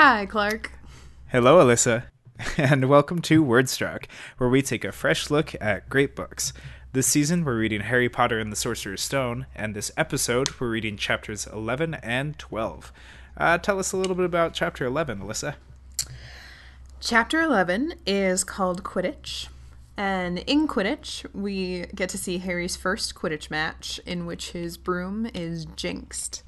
Hi, Clark. Hello, Alyssa, and welcome to Wordstruck, where we take a fresh look at great books. This season, we're reading Harry Potter and the Sorcerer's Stone, and this episode, we're reading chapters 11 and 12. Uh, tell us a little bit about chapter 11, Alyssa. Chapter 11 is called Quidditch. And in Quidditch, we get to see Harry's first Quidditch match in which his broom is jinxed.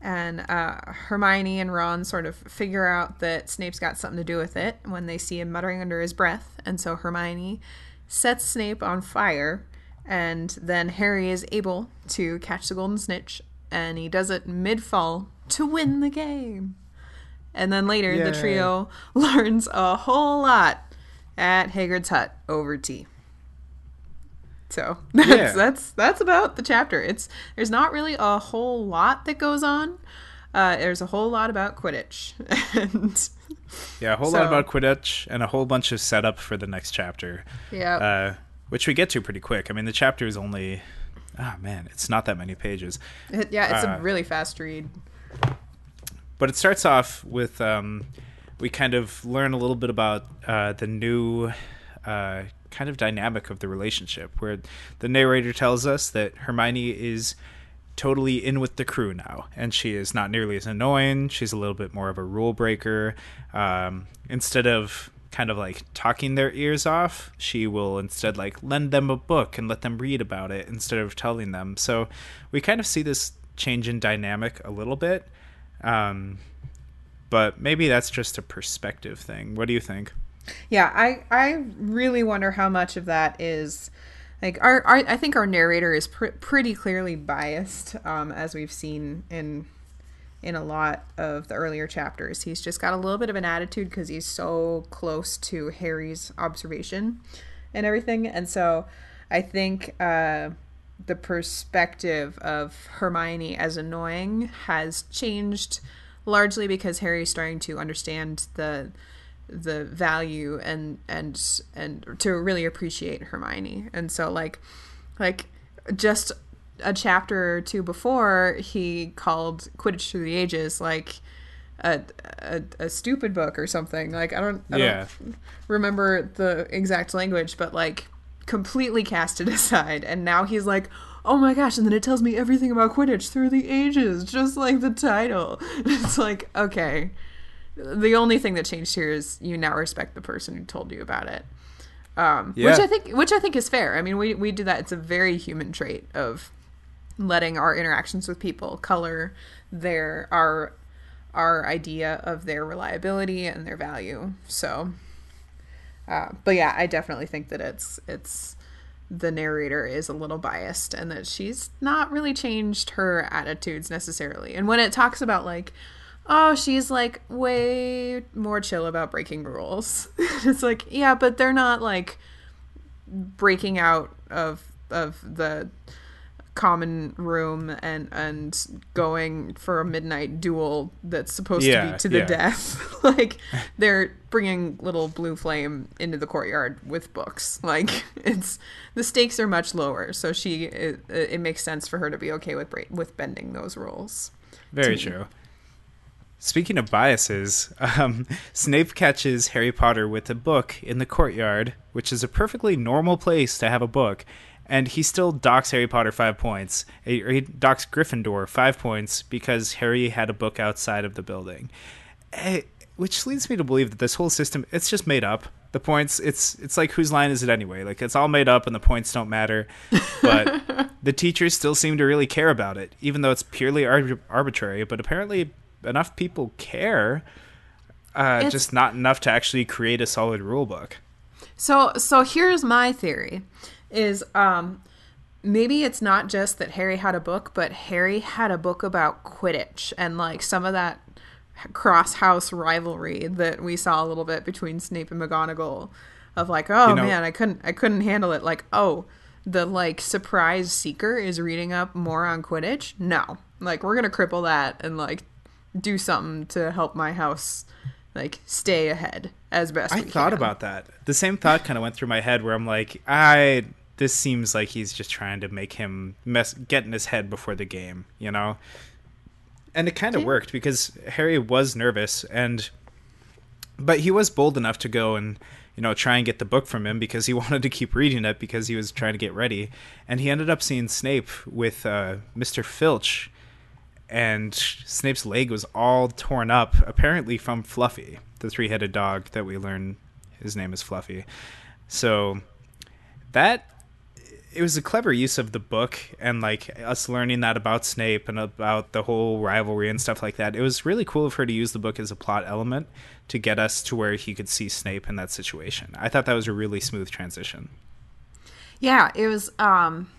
And uh, Hermione and Ron sort of figure out that Snape's got something to do with it when they see him muttering under his breath. And so Hermione sets Snape on fire. And then Harry is able to catch the golden snitch. And he does it mid fall to win the game. And then later, Yay. the trio learns a whole lot at Hagrid's hut over tea. So that's Yeah. that's that's about the chapter. It's there's not really a whole lot that goes on. Uh, there's a whole lot about Quidditch, and Yeah, a whole So- lot about Quidditch and a whole bunch of setup for the next chapter, yeah, uh, which we get to pretty quick. I mean, the chapter is only, ah man, it's not that many pages. It- yeah, it's uh, a really fast read. but it starts off with um, we kind of learn a little bit about uh, the new uh, kind of dynamic of the relationship, where the narrator tells us that Hermione is totally in with the crew now, and she is not nearly as annoying. She's a little bit more of a rule breaker. Um, instead of kind of like talking their ears off, she will instead like lend them a book and let them read about it instead of telling them. So we kind of see this change in dynamic a little bit. Um, but maybe that's just a perspective thing. What do you think? Yeah, I I really wonder how much of that is like our, our I think our narrator is pr- pretty clearly biased um as we've seen in in a lot of the earlier chapters. He's just got a little bit of an attitude because he's so close to Harry's observation and everything. And so I think uh, the perspective of Hermione as annoying has changed largely because Harry's starting to understand the the value and and and to really appreciate Hermione. And so like like just a chapter or two before he called Quidditch Through the Ages like a, a, a stupid book or something. Like I don't I Yeah. don't remember the exact language, but like completely cast it aside. And now he's like, oh my gosh! And then it tells me everything about Quidditch through the ages, just like the title. It's like okay. The only thing that changed here is you now respect the person who told you about it. Um, Yeah. Which I think, which I think is fair. I mean, we we do that. It's a very human trait of letting our interactions with people color their our our idea of their reliability and their value. So, uh, but yeah, I definitely think that it's it's the narrator is a little biased and that she's not really changed her attitudes necessarily. And when it talks about like, oh, she's like way more chill about breaking rules, it's like yeah, but they're not like breaking out of of the common room and and going for a midnight duel that's supposed to be to the yeah. death like they're bringing little blue flame into the courtyard with books like it's the stakes are much lower so she it, it makes sense for her to be okay with break, with bending those rules Very true. me. Speaking of biases, um, Snape catches Harry Potter with a book in the courtyard, which is a perfectly normal place to have a book, and he still docks Harry Potter five points. He, or he docks Gryffindor five points because Harry had a book outside of the building. Eh, which leads me to believe that this whole system it's just made up. The points it's it's like whose line is it anyway? Like it's all made up and the points don't matter. But the teachers still seem to really care about it, even though it's purely arb- arbitrary. But apparently, enough people care. Uh, just not enough to actually create a solid rule book. So so here's my theory is um maybe it's not just that Harry had a book, but Harry had a book about Quidditch and like some of that cross house rivalry that we saw a little bit between Snape and McGonagall of like, oh You know- man, I couldn't I couldn't handle it. Like, oh, the like surprise seeker is reading up more on Quidditch? No. Like we're gonna cripple that and like do something to help my house like stay ahead as best I thought can. about that. The same thought kind of went through my head where I'm like, I this seems like he's just trying to make him mess get in his head before the game, you know? And it kind of Yeah. worked because Harry was nervous and but he was bold enough to go and you know try and get the book from him because he wanted to keep reading it because he was trying to get ready and he ended up seeing snape with uh, mr filch and snape's leg was all torn up apparently from fluffy the three-headed dog that we learn his name is fluffy so that it was a clever use of the book and like us learning that about Snape and about the whole rivalry and stuff like that. It was really cool of her to use the book as a plot element to get us to where he could see Snape in that situation. I thought that was a really smooth transition. Yeah, it was um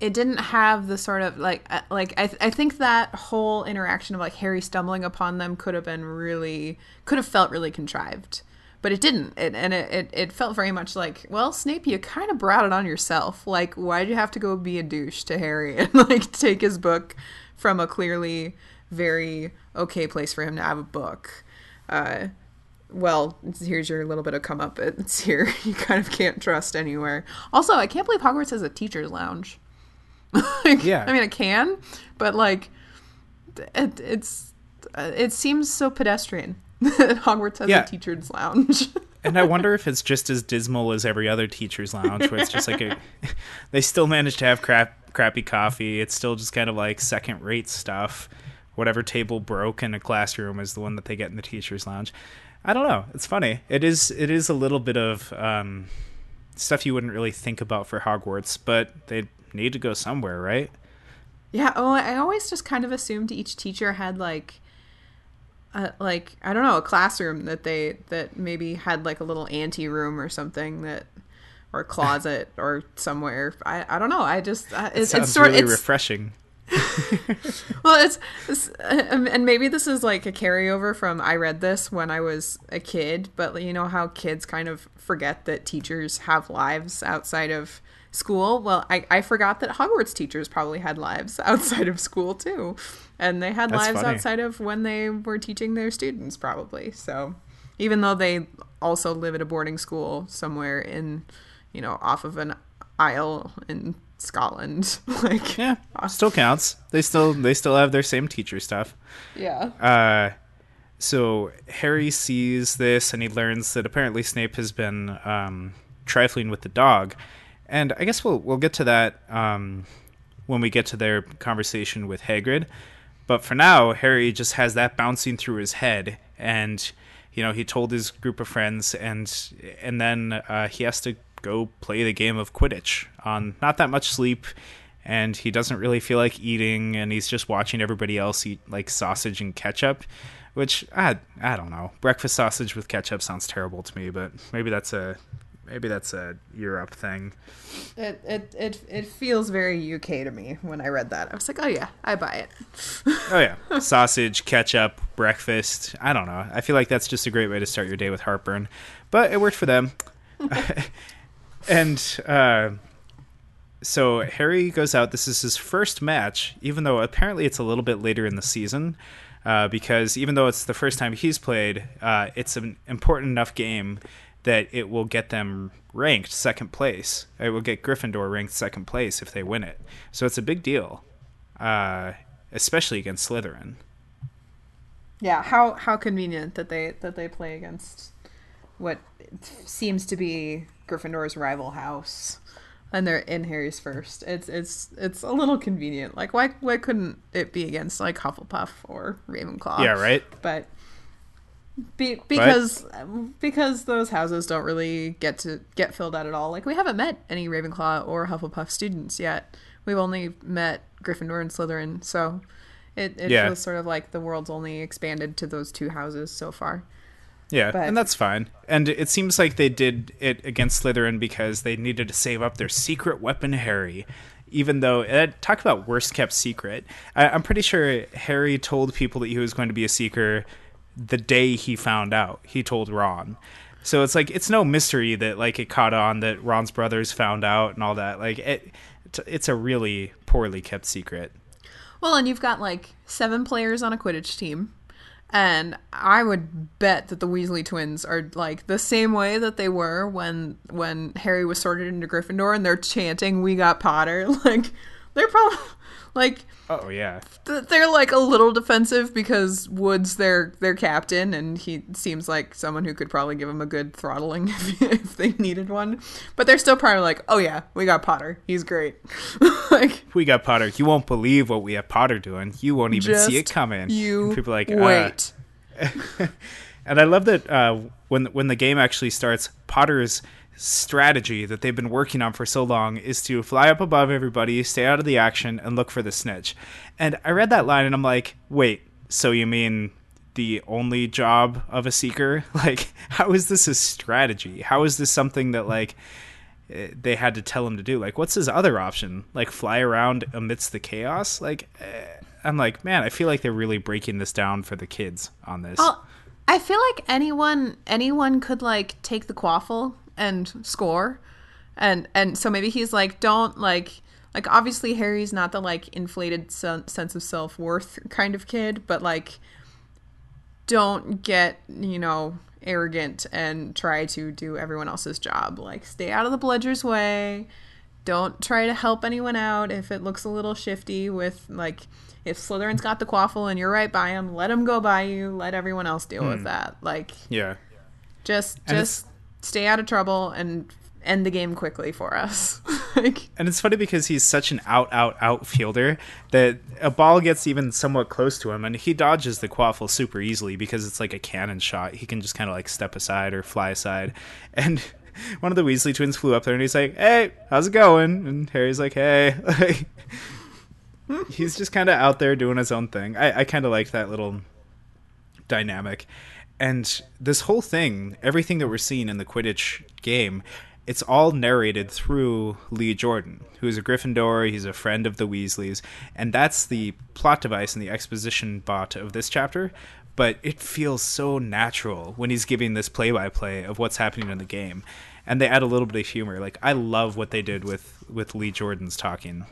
it didn't have the sort of like uh, like I, th- I think that whole interaction of like Harry stumbling upon them could have been really could have felt really contrived but it didn't. It, and it, it, it felt very much like well snape you kind of brought it on yourself. Like why'd you have to go be a douche to harry and like take his book from a clearly very okay place for him to have a book? Uh, well here's your little bit of come up it's here. You kind of can't trust anywhere. Also i can't believe hogwarts has a teacher's lounge like, yeah i mean it can but like it, it's it seems so pedestrian that Hogwarts has yeah. a teacher's lounge. and I wonder if it's just as dismal as every other teacher's lounge, where it's just like a, they still manage to have crap, crappy coffee. It's still just kind of like second rate stuff. Whatever table broke in a classroom is the one that they get in the teacher's lounge. I don't know. It's funny. It is. It is a little bit of um, stuff you wouldn't really think about for Hogwarts, but they need to go somewhere, right? Yeah. Oh, I always just kind of assumed each teacher had like uh, like I don't know a classroom that they that maybe had like a little ante room or something that or a closet or somewhere. I, I don't know. I just uh, it, it it's sort really it's, refreshing. well, it's, it's uh, and maybe this is like a carryover from I read this when I was a kid, but you know how kids kind of forget that teachers have lives outside of school. Well, I, I forgot that Hogwarts teachers probably had lives outside of school too. And they had That's lives funny. outside of when they were teaching their students, probably. So even though they also live at a boarding school somewhere in, you know, off of an isle in Scotland, like yeah, still counts. They still they still have their same teacher stuff. Yeah. Uh, so Harry sees this and he learns that apparently Snape has been um, trifling with the dog, and I guess we'll we'll get to that um, when we get to their conversation with Hagrid. But for now, Harry just has that bouncing through his head, and you know he told his group of friends, and and then uh, he has to go play the game of Quidditch on not that much sleep, and he doesn't really feel like eating, and he's just watching everybody else eat like sausage and ketchup, which I I don't know. Breakfast sausage with ketchup sounds terrible to me, but maybe that's a maybe that's a Europe thing. It it it it feels very UK to me when I read that. I was like, oh yeah, I buy it. oh yeah, sausage, ketchup, breakfast. I don't know. I feel like that's just a great way to start your day with heartburn, but it worked for them. and uh, so Harry goes out. This is his first match, even though apparently it's a little bit later in the season. Uh, because even though it's the first time he's played, uh, it's an important enough game that it will get them ranked second place. It will get Gryffindor ranked second place if they win it. So it's a big deal, uh, especially against Slytherin. Yeah, how how convenient that they that they play against what seems to be Gryffindor's rival house, and they're in Harry's first. It's it's it's a little convenient. Like why why couldn't it be against like Hufflepuff or Ravenclaw? Yeah, right. But be, because because those houses don't really get to get filled out at all. Like we haven't met any Ravenclaw or Hufflepuff students yet. We've only met Gryffindor and Slytherin, so it, it yeah. feels sort of like the world's only expanded to those two houses so far. Yeah, but, and that's fine. And it seems like they did it against Slytherin because they needed to save up their secret weapon, Harry. Even though, uh, talk about worst kept secret. I, I'm pretty sure Harry told people that he was going to be a seeker the day he found out. He told Ron. So it's like it's no mystery that like it caught on that Ron's brothers found out and all that. Like it it's a really poorly kept secret. Well, and you've got like seven players on a Quidditch team. And I would bet that the Weasley twins are like the same way that they were when when Harry was sorted into Gryffindor and they're chanting "We got Potter." Like they're probably like Oh yeah. th- they're like a little defensive because Wood's their their captain, and he seems like someone who could probably give them a good throttling if, if they needed one. But they're still probably like, oh yeah, we got Potter, he's great. like We got Potter. You won't believe what we have Potter doing. You won't even see it coming. You And people like uh, wait. And I love that uh, when when the game actually starts, Potter's strategy that they've been working on for so long is to fly up above everybody, stay out of the action, and look for the snitch. And I read that line and I'm like, wait, so you mean the only job of a seeker? Like, how is this a strategy? How is this something that like eh, they had to tell him to do? Like, what's his other option? Like, fly around amidst the chaos? Like, eh, I'm like, man, I feel like they're really breaking this down for the kids on this. Well, I feel like anyone anyone could like take the quaffle and score, and and so maybe he's like, don't like like obviously Harry's not the like inflated sen- sense of self worth kind of kid, but like don't get you know arrogant and try to do everyone else's job. Like stay out of the bludger's way. Don't try to help anyone out if it looks a little shifty with like if Slytherin's got the quaffle and you're right by him, let him go by you. Let everyone else deal with hmm. that. Like yeah. just And just stay out of trouble and end the game quickly for us. like And it's funny because he's such an out, out, outfielder that a ball gets even somewhat close to him, and he dodges the quaffle super easily because it's like a cannon shot. He can just kind of like step aside or fly aside. And one of the Weasley twins flew up there, and he's like, "Hey, how's it going?" And Harry's like, "Hey." he's just kind of out there doing his own thing. I, I kind of like that little dynamic. And this whole thing, everything that we're seeing in the Quidditch game, it's all narrated through Lee Jordan, who's a Gryffindor. He's a friend of the Weasleys, and that's the plot device and the exposition bot of this chapter. But it feels so natural when he's giving this play-by-play of what's happening in the game, and they add a little bit of humor. Like I love what they did with with Lee Jordan's talking.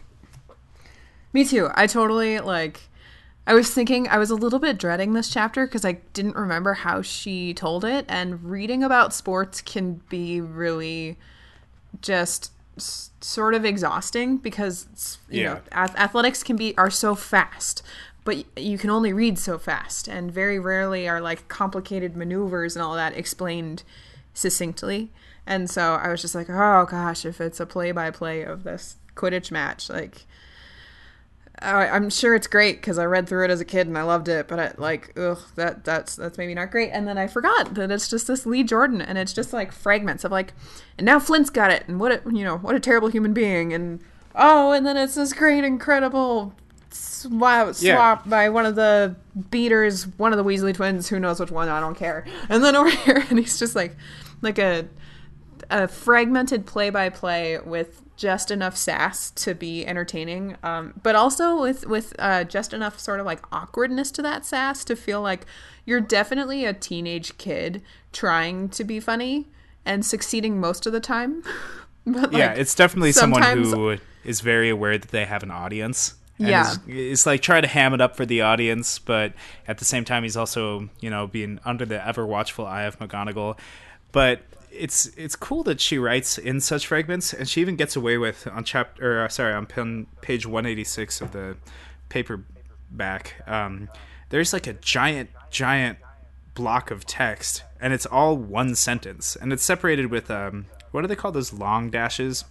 Me too. I totally like. I was thinking I was a little bit dreading this chapter because I didn't remember how she told it, and reading about sports can be really just s- sort of exhausting because you Yeah. know ath- athletics can be are so fast but you can only read so fast and very rarely are like complicated maneuvers and all that explained succinctly and so i was just like oh gosh if it's a play-by-play of this quidditch match like I, I'm sure it's great because I read through it as a kid and I loved it, but I, like, ugh, that that's that's maybe not great. And then I forgot that it's just this Lee Jordan, and it's just like fragments of like, and now Flint's got it, and what a you know what a terrible human being, and oh, and then it's this great, incredible swap, Yeah. swap by one of the beaters, one of the Weasley twins, who knows which one, I don't care. And then over here, and he's just like, like a a fragmented play by play with just enough sass to be entertaining, um, but also with with uh, just enough sort of like awkwardness to that sass to feel like you're definitely a teenage kid trying to be funny and succeeding most of the time. but yeah, like, it's definitely someone who is very aware that they have an audience. And Yeah. is like trying to ham it up for the audience, but at the same time, he's also you know being under the ever watchful eye of McGonagall. But it's it's cool that she writes in such fragments, and she even gets away with on chapter or uh, sorry on pen, page one eighty six of the paperback. Um, there's like a giant giant block of text, and it's all one sentence, and it's separated with um, what do they call those long dashes?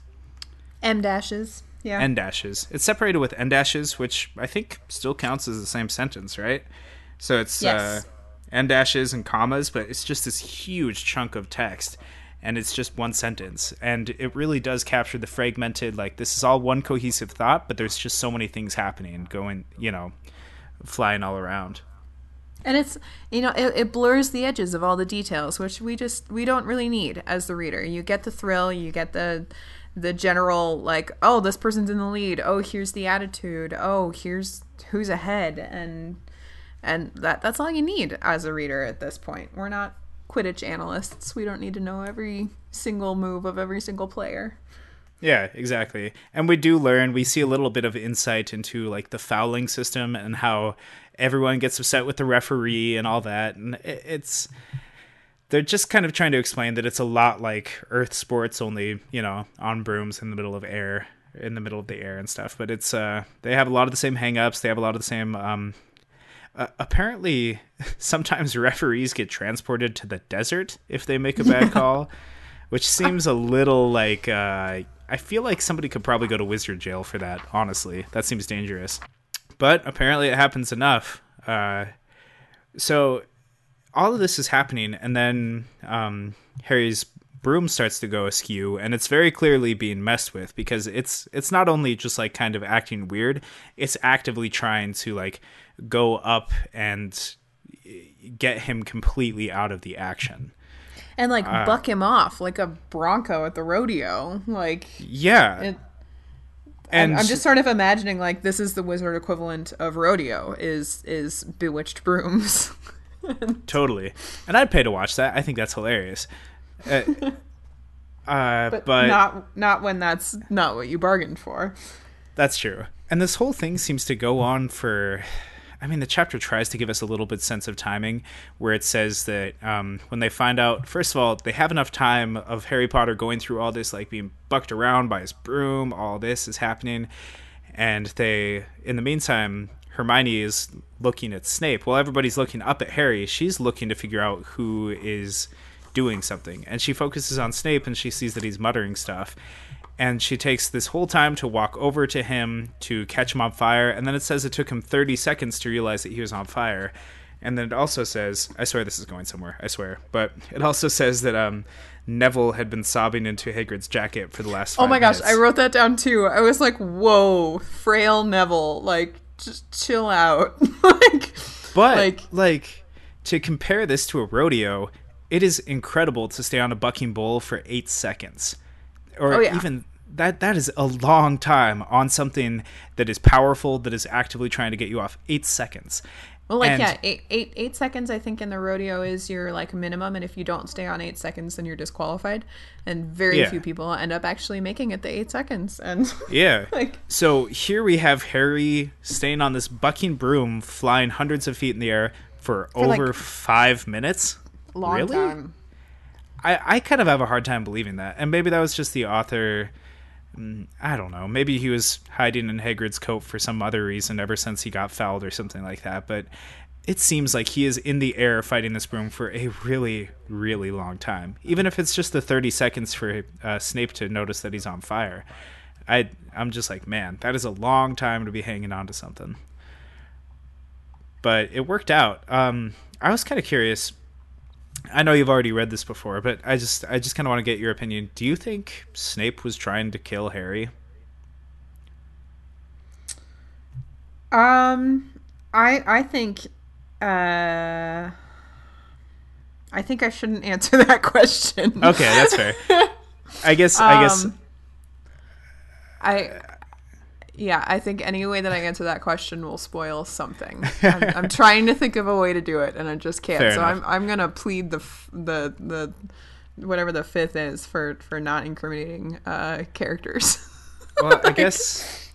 em dashes. Yeah. End dashes. It's separated with end dashes, which I think still counts as the same sentence, right? So it's Yes. uh, end dashes and commas, but it's just this huge chunk of text, and it's just one sentence, and it really does capture the fragmented. Like this is all one cohesive thought, but there's just so many things happening, going, you know, flying all around. and it's you know it, it blurs the edges of all the details which we just we don't really need as the reader you get the thrill you get the the general like oh this person's in the lead oh here's the attitude oh here's who's ahead and and that that's all you need as a reader at this point we're not quidditch analysts we don't need to know every single move of every single player Yeah, exactly. And we do learn, we see a little bit of insight into like the fouling system and how everyone gets upset with the referee and all that. And it's they're just kind of trying to explain that it's a lot like earth sports only, you know, on brooms in the middle of air. in the middle of the air and stuff. But it's uh, they have a lot of the same hangups. They have a lot of the same. Um, uh, apparently, sometimes referees get transported to the desert if they make a bad call, which seems a little like. Uh, I feel like somebody could probably go to wizard jail for that. Honestly, that seems dangerous. But apparently, it happens enough. Uh, so all of this is happening, and then um, Harry's broom starts to go askew and it's very clearly being messed with because it's it's not only just like kind of acting weird it's actively trying to like go up and get him completely out of the action. And like uh, buck him off like a bronco at the rodeo. Like yeah. it, and I'm just sort of imagining like this is the wizard equivalent of rodeo is is bewitched brooms. Totally. And i'd pay to watch that. I think that's hilarious. Uh, uh, but, but not not when that's not what you bargained for. That's true. And this whole thing seems to go on for I mean, the chapter tries to give us a little bit sense of timing, where it says that um, when they find out, first of all, they have enough time of Harry Potter going through all this, like being bucked around by his broom, all this is happening, and they, in the meantime, Hermione is looking at Snape. While everybody's looking up at Harry, she's looking to figure out who is doing something. And she focuses on Snape and she sees that he's muttering stuff. And she takes this whole time to walk over to him to catch him on fire. And then it says it took him 30 seconds to realize that he was on fire. And then it also says, I swear this is going somewhere, I swear. But it also says that um, Neville had been sobbing into Hagrid's jacket for the last Oh my minutes. gosh, I wrote that down too. I was like, whoa, frail Neville. Like, just chill out. like, but, like, like, to compare this to a rodeo, it is incredible to stay on a bucking bull for eight seconds, or oh, yeah. even that. That is a long time on something that is powerful that is actively trying to get you off. Eight seconds. Well, like and, yeah, eight, eight, eight seconds. I think in the rodeo is your like minimum, and if you don't stay on eight seconds, then you're disqualified. And very yeah. few people end up actually making it the eight seconds. And yeah, like so here we have Harry staying on this bucking broom, flying hundreds of feet in the air for, for over like, five minutes. Long really? time. I, I kind of have a hard time believing that. And maybe that was just the author. Mm, I don't know. Maybe he was hiding in Hagrid's coat for some other reason ever since he got fouled or something like that. But it seems like he is in the air fighting this broom for a really, really long time. Even if it's just the 30 seconds for uh, Snape to notice that he's on fire. I, I'm just like, man, that is a long time to be hanging on to something. But it worked out. Um, I was kind of curious I know you've already read this before, but I just I just kind of want to get your opinion. Do you think Snape was trying to kill Harry? Um, I I think uh I think I shouldn't answer that question. Okay, that's fair. I guess I guess um, I yeah, I think any way that I answer that question will spoil something. I'm, I'm trying to think of a way to do it, and I just can't. Fair so enough. I'm I'm gonna plead the the the whatever the fifth is for for not incriminating uh, characters. well, like, I guess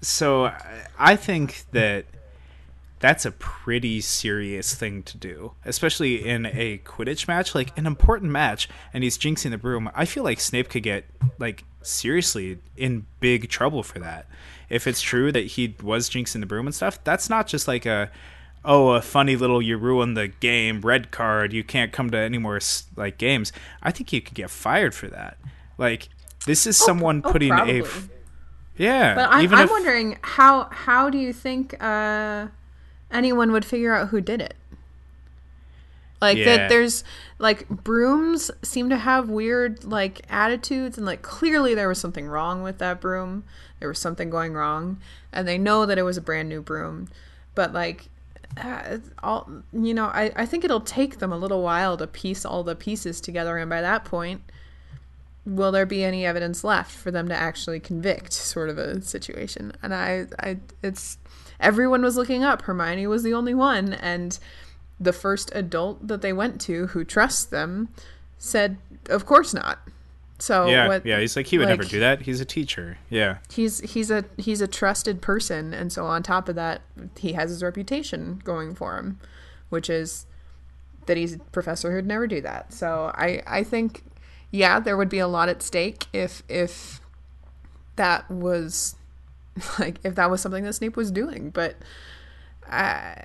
so. I think that that's a pretty serious thing to do, especially in a Quidditch match, like an important match, and he's jinxing the broom. I feel like Snape could get like seriously in big trouble for that. If it's true that he was jinxing the broom and stuff, that's not just like a oh a funny little you ruined the game red card you can't come to any more like games. I think he could get fired for that. Like this is oh, someone oh, putting a yeah. But I'm, I'm if, wondering how how do you think uh, anyone would figure out who did it? Like yeah. that there's like brooms seem to have weird like attitudes and like clearly there was something wrong with that broom. There was something going wrong and they know that it was a brand new broom. But like uh, all you know, I I think it'll take them a little while to piece all the pieces together and by that point will there be any evidence left for them to actually convict sort of a situation. And I I it's everyone was looking up. Hermione was the only one and the first adult that they went to who trusts them said, "Of course not." So yeah, what, yeah, he's like he would like, never do that. He's a teacher. Yeah, he's he's a he's a trusted person, and so on top of that, he has his reputation going for him, which is that he's a professor who'd never do that. So I I think yeah, there would be a lot at stake if if that was like if that was something that Snape was doing, but I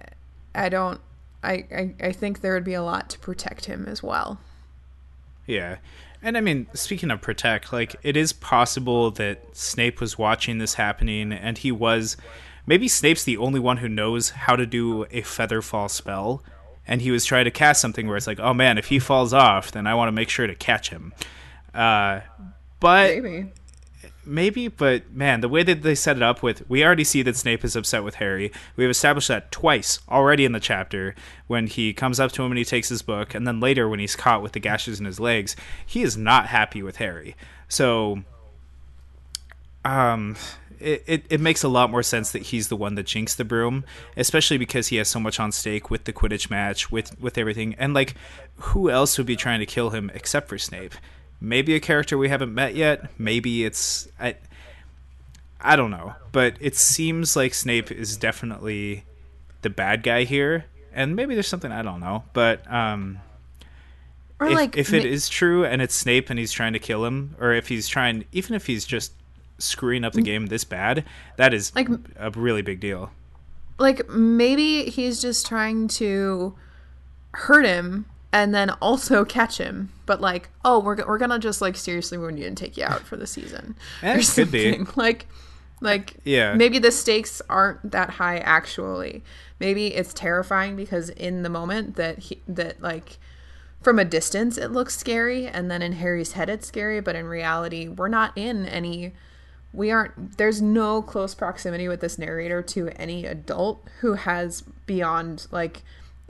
I don't I, I, I think there would be a lot to protect him as well. Yeah. And I mean, speaking of protect, like it is possible that Snape was watching this happening and he was maybe Snape's the only one who knows how to do a feather fall spell and he was trying to cast something where it's like, "Oh man, if he falls off, then I want to make sure to catch him." Uh but Maybe. Maybe, but man, the way that they set it up with we already see that Snape is upset with Harry. We've established that twice already in the chapter when he comes up to him and he takes his book, and then later when he's caught with the gashes in his legs, he is not happy with Harry. So um it, it, it makes a lot more sense that he's the one that jinxed the broom, especially because he has so much on stake with the Quidditch match, with with everything. And like who else would be trying to kill him except for Snape? Maybe a character we haven't met yet. Maybe it's I I don't know, but it seems like Snape is definitely the bad guy here, and maybe there's something I don't know, but um Or if, like if it ma- is true and it's Snape and he's trying to kill him, or if he's trying, even if he's just screwing up the game this bad, that is Like- a really big deal. like maybe he's just trying to hurt him and then also catch him but like oh we're, we're gonna just like seriously wound you and take you out for the season it could be. like like Yeah. maybe the stakes aren't that high actually maybe it's terrifying because in the moment that he that like from a distance it looks scary and then in harry's head it's scary but in reality we're not in any we aren't there's no close proximity with this narrator to any adult who has beyond like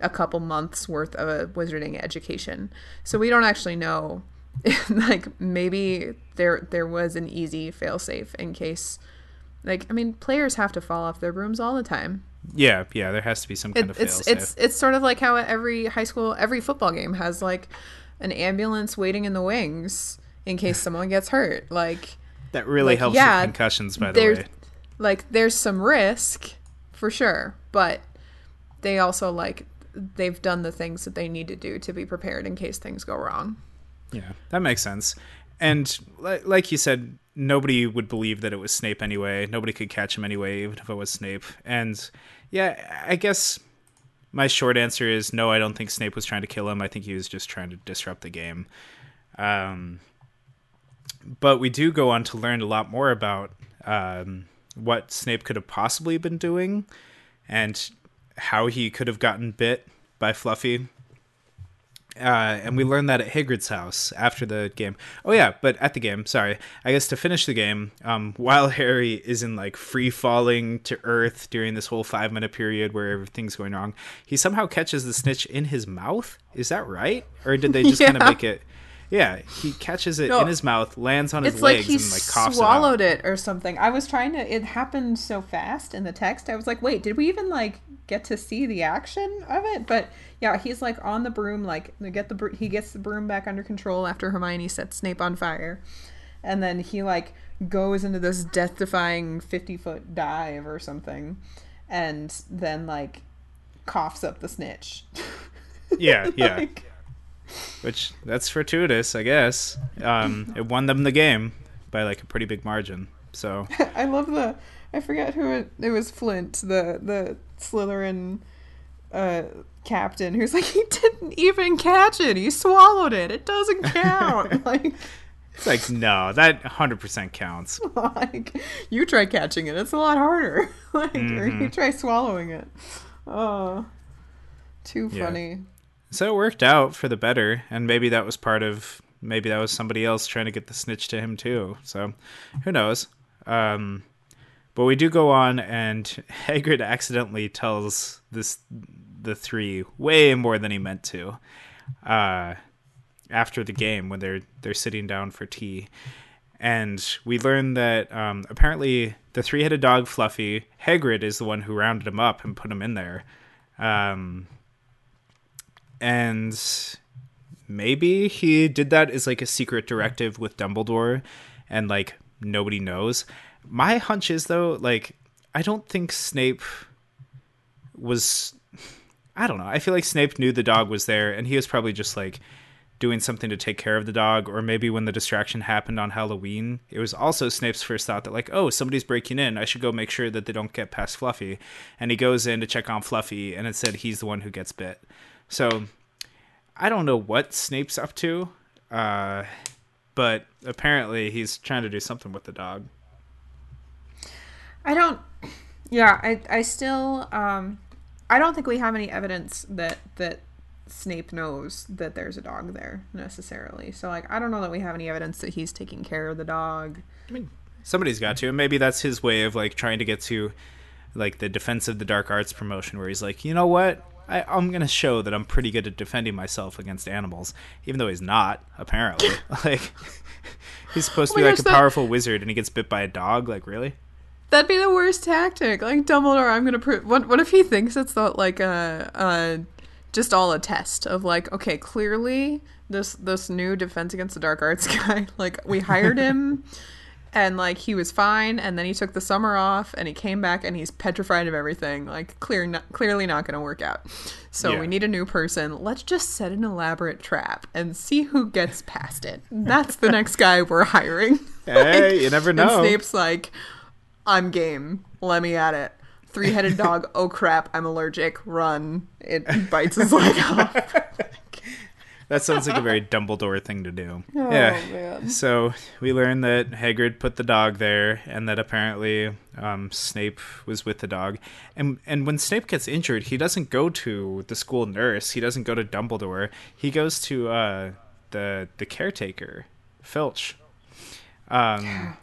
a couple months worth of a wizarding education. So we don't actually know like maybe there there was an easy failsafe in case like i mean players have to fall off their brooms all the time. Yeah, yeah, there has to be some kind it, of it's fail it's it's sort of like how every high school every football game has like an ambulance waiting in the wings in case someone gets hurt. Like That really like, helps yeah, with concussions, by the way. like there's some risk for sure but they also like they've done the things that they need to do to be prepared in case things go wrong Yeah, that makes sense. And li- like you said, nobody would believe that it was Snape anyway. Nobody could catch him anyway, even if it was Snape. And yeah, I guess my short answer is no. I don't think Snape was trying to kill him. I think he was just trying to disrupt the game. Um, but we do go on to learn a lot more about um, what Snape could have possibly been doing, and how he could have gotten bit by Fluffy uh, and we learned that at Hagrid's house after the game. Oh yeah, but at the game, sorry. I guess to finish the game, um, while Harry is in like free falling to Earth during this whole five minute period where everything's going wrong, he somehow catches the snitch in his mouth. Is that right? Or did they just kind of make it? Yeah, he catches it No. in his mouth, lands on his like legs, he and like coughs swallowed it it, or something i was trying to it happened so fast in the text i was like wait did we even like get to see the action of it but yeah he's like on the broom like get the he gets the broom back under control after hermione sets snape on fire and then he like goes into this death defying 50 foot dive or something and then like coughs up the snitch. Yeah, yeah. Which that's fortuitous, I guess. Um, it won them the game by like a pretty big margin. So I love the. I forget who it, it was. Flint, the the Slytherin uh, captain, who's like he didn't even catch it. He swallowed it. It doesn't count. like, it's like no, that hundred percent counts. like you try catching it. It's a lot harder. like, Mm-hmm. you try swallowing it. Oh, too Yeah. So it worked out for the better, and maybe that was part of maybe that was somebody else trying to get the snitch to him too. So who knows? Um, but we do go on, and Hagrid accidentally tells this the three way more than he meant to. Uh, after the game, when they're they're sitting down for tea, and we learn that um, apparently the three-headed dog Fluffy Hagrid is the one who rounded him up and put him in there. Um, and maybe he did that as like a secret directive with Dumbledore and like nobody knows. My hunch is though, like I don't think Snape was I don't know. I feel like Snape knew the dog was there and he was probably just like doing something to take care of the dog, or maybe when the distraction happened on Halloween, it was also Snape's first thought that, like, oh, somebody's breaking in. I should go make sure that they don't get past Fluffy. And he goes in to check on Fluffy, and instead he's the one who gets bit. So I don't know what Snape's up to, uh, but apparently he's trying to do something with the dog. I don't. Yeah, I I still um, I don't think we have any evidence that that Snape knows that there's a dog there necessarily. So like I don't know that we have any evidence that he's taking care of the dog. I mean, somebody's got to, and maybe that's his way of like trying to get to like the defense of the dark arts promotion, where he's like, you know what, I, I'm gonna show that I'm pretty good at defending myself against animals, even though he's not apparently. like he's supposed to Oh be my like gosh, a that- powerful wizard, and he gets bit by a dog. Like really? That'd be the worst tactic. Like Dumbledore, I'm gonna prove. What what if he thinks it's the, like a, a just all a test of like, okay, clearly this this new defense against the dark arts guy, like we hired him, and like he was fine, and then he took the summer off, and he came back, and he's petrified of everything. Like clear, not, clearly not gonna work out. So Yeah. we need a new person. Let's just set an elaborate trap and see who gets past it. That's the next guy we're hiring. Hey, you never And know. Snape's like, I'm game. Let me at it. Three headed dog. Oh crap, I'm allergic. Run. It bites his leg off. That sounds like a very Dumbledore thing to do. Oh, yeah. man. So we learn that Hagrid put the dog there, and that apparently um, Snape was with the dog. And and when Snape gets injured, he doesn't go to the school nurse. He doesn't go to Dumbledore. He goes to uh, the the caretaker, Filch. Um,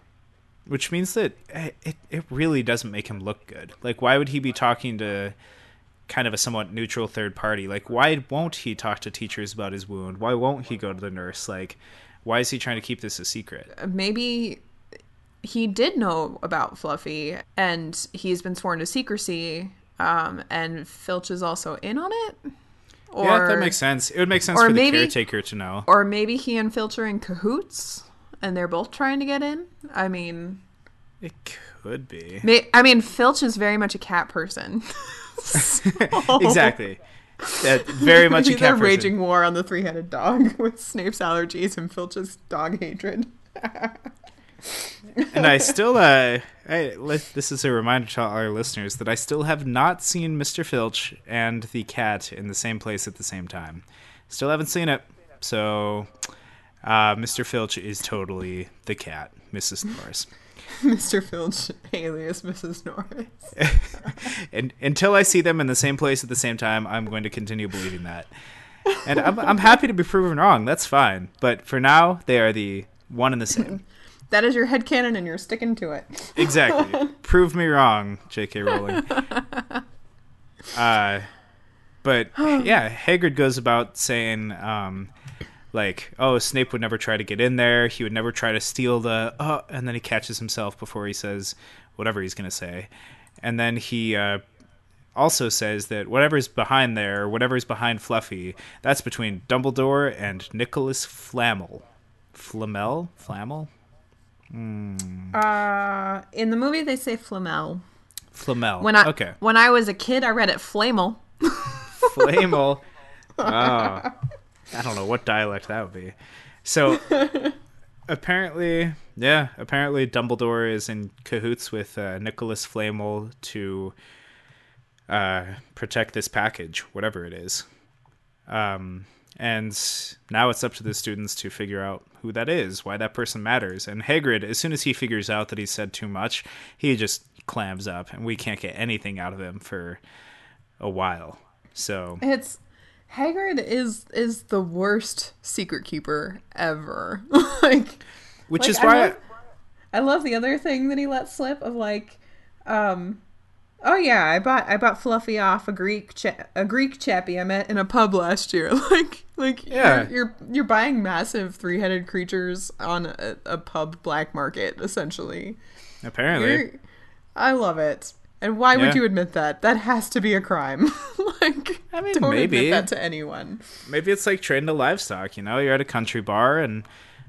which means that eh, it it really doesn't make him look good. Like, why would he be talking to? Kind of a somewhat neutral third party. Like, why won't he talk to teachers about his wound? Why won't he go to the nurse? Like, why is he trying to keep this a secret? Maybe he did know about Fluffy and he's been sworn to secrecy. Um, and Filch is also in on it. Or, yeah, that makes sense. It would make sense or for the maybe- caretaker to know. Or maybe he and Filch are in cahoots and they're both trying to get in. I mean, It could be. may- I mean, Filch is very much a cat person. exactly. That very much a cat a person. raging war on the three-headed dog with Snape's allergies and Filch's dog hatred. and I still, uh, I, let- this is a reminder to all our listeners that I still have not seen Mr. Filch and the cat in the same place at the same time. Still haven't seen it. So, uh, Mr. Filch is totally the cat, Mrs. Norris. Mr. Filch, alias Mrs. Norris. and until I see them in the same place at the same time, I'm going to continue believing that. And I'm, I'm happy to be proven wrong. That's fine. But for now, they are the one and the same. That is your head headcanon and you're sticking to it. Exactly. Prove me wrong, J.K. Rowling. Uh, but yeah, Hagrid goes about saying, um, like, oh, Snape would never try to get in there. He would never try to steal the. Uh, and then he catches himself before he says whatever he's going to say. And then he uh, also says that whatever's behind there, whatever's behind Fluffy, that's between Dumbledore and Nicolas Flamel. Flamel? Flamel? Uh, in the movie, they say Flamel. Flamel. When I okay. when I was a kid, I read it Flamel. Flamel. Oh, I don't know what dialect that would be. So apparently, yeah, apparently Dumbledore is in cahoots with uh, Nicolas Flamel to uh, protect this package, whatever it is. Um, and now it's up to the students to figure out who that is, why that person matters. And Hagrid, as soon as he figures out that he said too much, he just clams up, and we can't get anything out of him for a while. So It's Hagrid is is the worst secret keeper ever. like, which like, is I why love, I love the other thing that he let slip of like, um, oh yeah, I bought I bought Fluffy off a Greek cha- a Greek chappie I met in a pub last year. like like Yeah. you're, you're you're buying massive three headed creatures on a, a pub black market essentially. apparently You're, I love it. And why Yeah. would you admit that? That has to be a crime. like, I mean, don't maybe. admit that to anyone. maybe it's like trading a livestock. You know, you're at a country bar and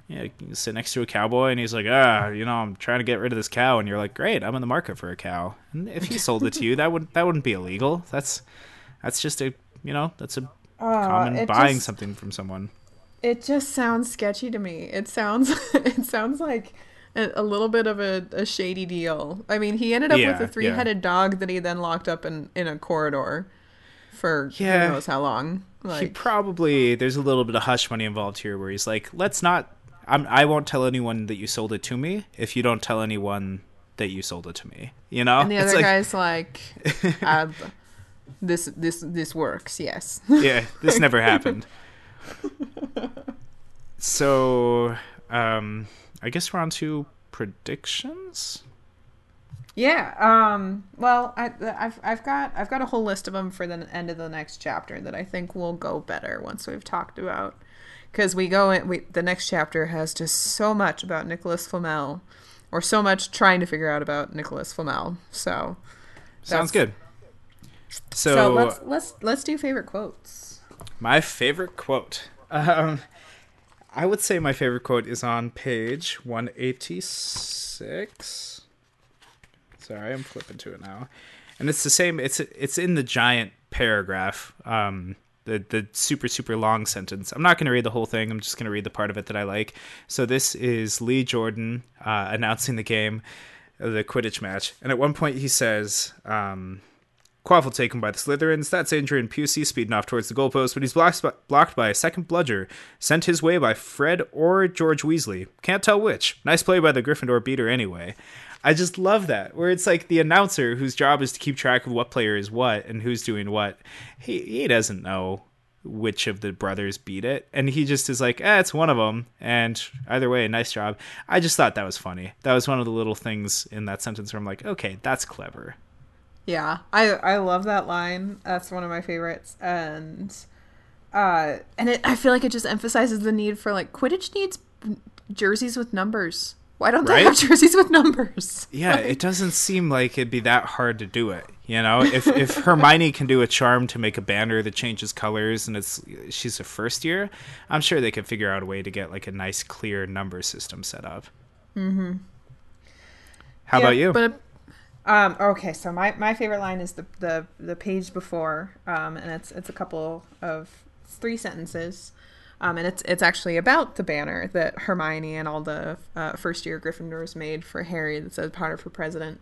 you, know, you sit next to a cowboy and he's like, ah, you know, I'm trying to get rid of this cow, and you're like, great, I'm in the market for a cow. And if he sold it to you, that would that wouldn't be illegal. That's that's just a you know that's a common buying just- something from someone. It just sounds sketchy to me. It sounds it sounds like a, a little bit of a, a shady deal. I mean, he ended up Yeah, with a three-headed dog that he then locked up in in a corridor for Yeah. who knows how long. he probably there's a little bit of hush money involved here, where he's like, "Let's not. I'm, I won't tell anyone that you sold it to me if you don't tell anyone that you sold it to me." You know, and the other like, guy's like, uh, "This this this works." Yes. yeah, this never happened. So, um, I guess we're on to predictions. Yeah. Um. Well, I, I've I've got I've got a whole list of them for the end of the next chapter that I think will go better once we've talked about. Because we go in, we the next chapter has just so much about Nicolas Flamel, or so much trying to figure out about Nicolas Flamel. So. Sounds good. So, So, let's let's let's do favorite quotes. my favorite quote. Um, I would say my favorite quote is on page 186. Sorry, I'm flipping to it now. And it's the same it's it's in the giant paragraph. Um the the super super long sentence. I'm not going to read the whole thing. I'm just going to read the part of it that I like. So this is Lee Jordan uh, announcing the game, the Quidditch match. And at one point he says um Quaffle taken by the Slytherins. That's Adrian Pucey speeding off towards the goalpost, but he's blocked by, blocked by a second bludger sent his way by Fred or George Weasley. Can't tell which. Nice play by the Gryffindor beater anyway. I just love that, where it's like the announcer whose job is to keep track of what player is what and who's doing what. He he doesn't know which of the brothers beat it, and he just is like, eh, it's one of them. And either way, nice job. I just thought that was funny. That was one of the little things in that sentence where I'm like, okay, that's clever. Yeah, I I love that line. That's one of my favorites, and uh, and it I feel like it just emphasizes the need for like Quidditch needs jerseys with numbers. Why don't they have jerseys with numbers? Yeah, it doesn't seem like it'd be that hard to do it. You know, if if Hermione can do a charm to make a banner that changes colors, and it's she's a first year, I'm sure they could figure out a way to get like a nice clear number system set up. Mm-hmm. How Yeah, about you? But um, okay, so my, my favorite line is the, the the page before, um, and it's it's a couple of three sentences, um, and it's it's actually about the banner that Hermione and all the uh, first year Gryffindors made for Harry that says Potter for President.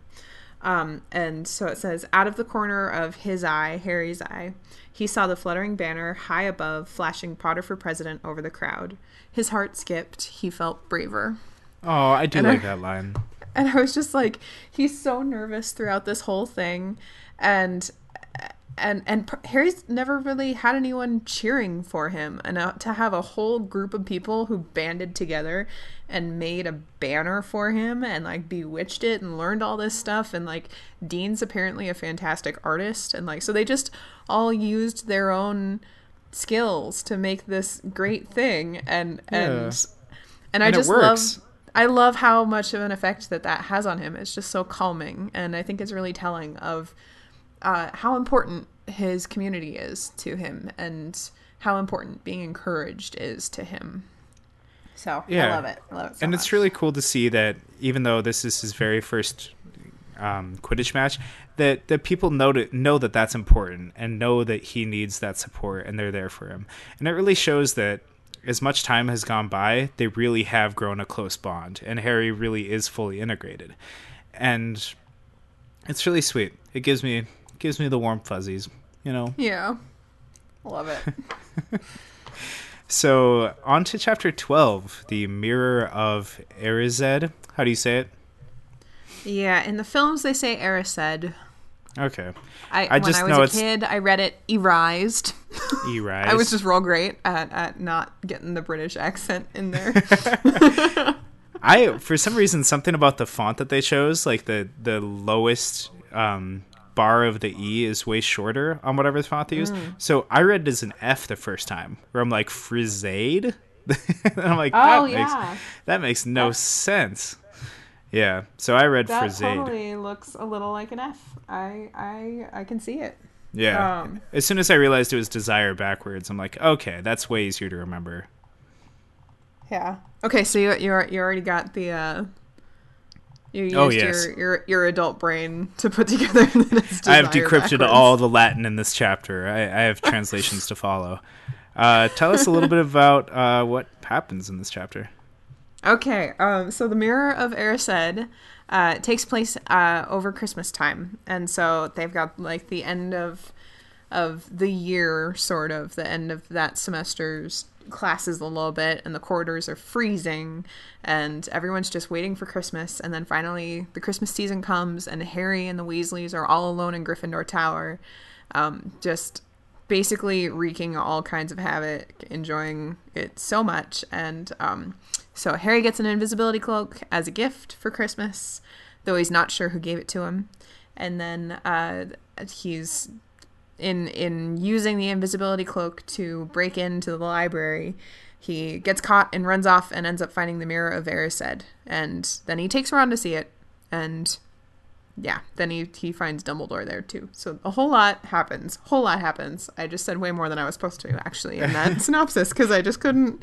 Um, and so it says, out of the corner of his eye, Harry's eye, he saw the fluttering banner high above, flashing Potter for President over the crowd. His heart skipped. He felt braver. oh, I do and I- like that line. And I was just like, he's so nervous throughout this whole thing, and and and Harry's never really had anyone cheering for him, and uh, to have a whole group of people who banded together and made a banner for him and like bewitched it and learned all this stuff, and like Dean's apparently a fantastic artist, and like so they just all used their own skills to make this great thing, and and and I And it just love I love how much of an effect that that has on him. It's just so calming, and I think it's really telling of uh, how important his community is to him, and how important being encouraged is to him. So I Yeah. love it. I love it. So and much. it's really cool to see that even though this is his very first um, Quidditch match, that that people know to, know that that's important and know that he needs that support and they're there for him. And it really shows that as much time has gone by, they really have grown a close bond, and Harry really is fully integrated, and it's really sweet. It gives me gives me the warm fuzzies, you know. yeah, love it. So on to chapter twelve, the Mirror of Erised. How do you say it? yeah, in the films they say Erised. Okay. I, I when I was a it's- kid, I read it erised. E-Rise. I was just real great at, at not getting the British accent in there. I for some reason something about the font that they chose, like the the lowest um, bar of the E is way shorter on whatever font they used. Mm. So I read it as an F the first time, where I'm like Frisade. and I'm like, Oh, that makes yeah. that makes no sense. Yeah, so I read that Frisade. totally looks a little like an F. I I I can see it. Yeah. um, as soon as I realized it was Desire backwards, I'm like, okay, that's way easier to remember. Yeah. Okay, so you you you already got the uh you used Oh, yes. your, your your adult brain to put together I have decrypted backwards. all the Latin in this chapter. I, I have translations to follow. Uh, tell us a little bit about uh, what happens in this chapter. Okay, um, so the Mirror of Erised uh, takes place uh, over Christmas time, and so they've got like the end of of the year, sort of the end of that semester's classes a little bit, and the corridors are freezing, and everyone's just waiting for Christmas, and then finally the Christmas season comes, and Harry and the Weasleys are all alone in Gryffindor Tower, um, just basically wreaking all kinds of havoc, enjoying it so much, and um, so Harry gets an invisibility cloak as a gift for Christmas, though he's not sure who gave it to him. And then uh, he's in in using the invisibility cloak to break into the library. He gets caught and runs off and ends up finding the mirror of Erised. And then he takes Ron to see it. And yeah, then he, he finds Dumbledore there too. So a whole lot happens. Whole lot happens. I just said way more than I was supposed to actually in that synopsis because I just couldn't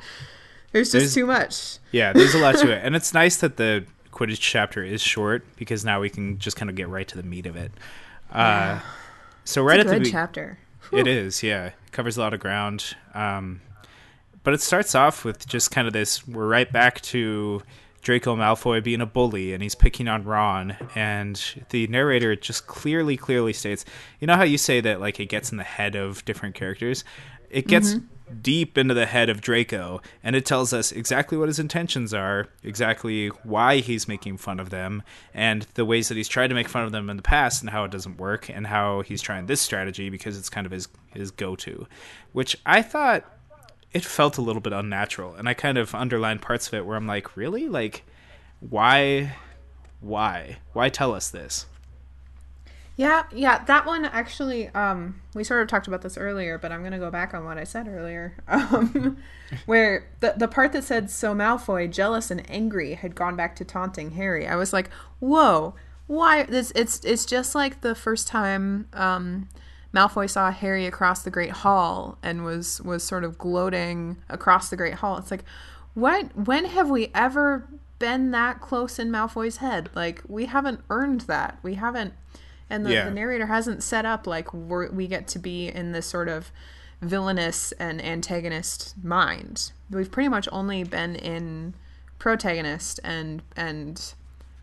there's just there's, too much. Yeah, there's a lot to it, and it's nice that the Quidditch chapter is short because now we can just kind of get right to the meat of it. Uh, so right at the be- chapter, Whew. it is. Yeah, it covers a lot of ground. Um, but it starts off with just kind of this. We're right back to Draco Malfoy being a bully and he's picking on Ron and the narrator just clearly clearly states you know how you say that like it gets in the head of different characters it gets mm-hmm deep into the head of Draco, and it tells us exactly what his intentions are, exactly why he's making fun of them, and the ways that he's tried to make fun of them in the past, and how it doesn't work, and how he's trying this strategy because it's kind of his his go to, which I thought it felt a little bit unnatural, and I kind of underlined parts of it where I'm like, really, like, why, why, why tell us this? Yeah, yeah, that one actually. Um, we sort of talked about this earlier, but I'm gonna go back on what I said earlier. Um, where the the part that said so Malfoy, jealous and angry, had gone back to taunting Harry. I was like, whoa, why? This it's it's just like the first time um, Malfoy saw Harry across the Great Hall and was was sort of gloating across the Great Hall. It's like, what? When have we ever been that close in Malfoy's head? Like we haven't earned that. We haven't and the, yeah. the narrator hasn't set up like we get to be in this sort of villainous and antagonist mind. We've pretty much only been in protagonist and and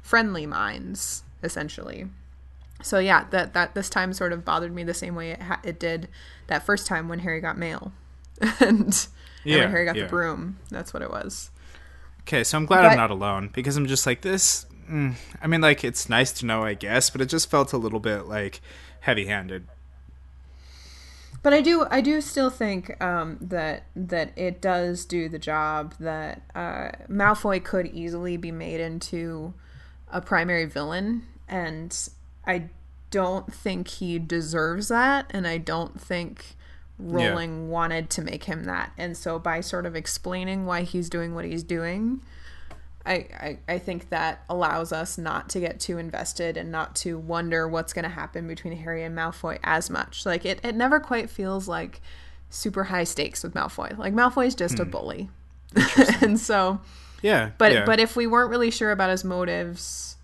friendly minds essentially. So yeah, that that this time sort of bothered me the same way it ha- it did that first time when Harry got mail, and, yeah, and when Harry got yeah. the broom. That's what it was. Okay, so I'm glad but, I'm not alone because I'm just like this mm, I mean, like it's nice to know, I guess, but it just felt a little bit like heavy-handed. But I do, I do still think um, that that it does do the job that uh, Malfoy could easily be made into a primary villain, and I don't think he deserves that, and I don't think Rowling yeah. wanted to make him that. And so by sort of explaining why he's doing what he's doing, I, I, I think that allows us not to get too invested and not to wonder what's going to happen between Harry and Malfoy as much. Like, it, it never quite feels like super high stakes with Malfoy. Like, Malfoy's just hmm. a bully. and so. Yeah. But, yeah. but if we weren't really sure about his motives,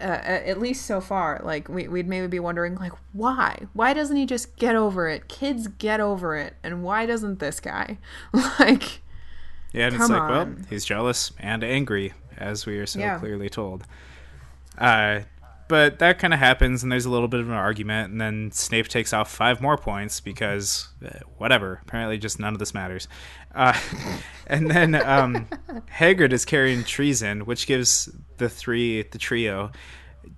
uh, at least so far, like, we, we'd maybe be wondering, like, why? Why doesn't he just get over it? Kids get over it. And why doesn't this guy? like yeah, and Come it's like, on. well, he's jealous and angry, as we are so yeah. clearly told. Uh, but that kind of happens, and there's a little bit of an argument, and then Snape takes off five more points because uh, whatever. Apparently, just none of this matters. Uh, and then um, Hagrid is carrying treason, which gives the three, the trio,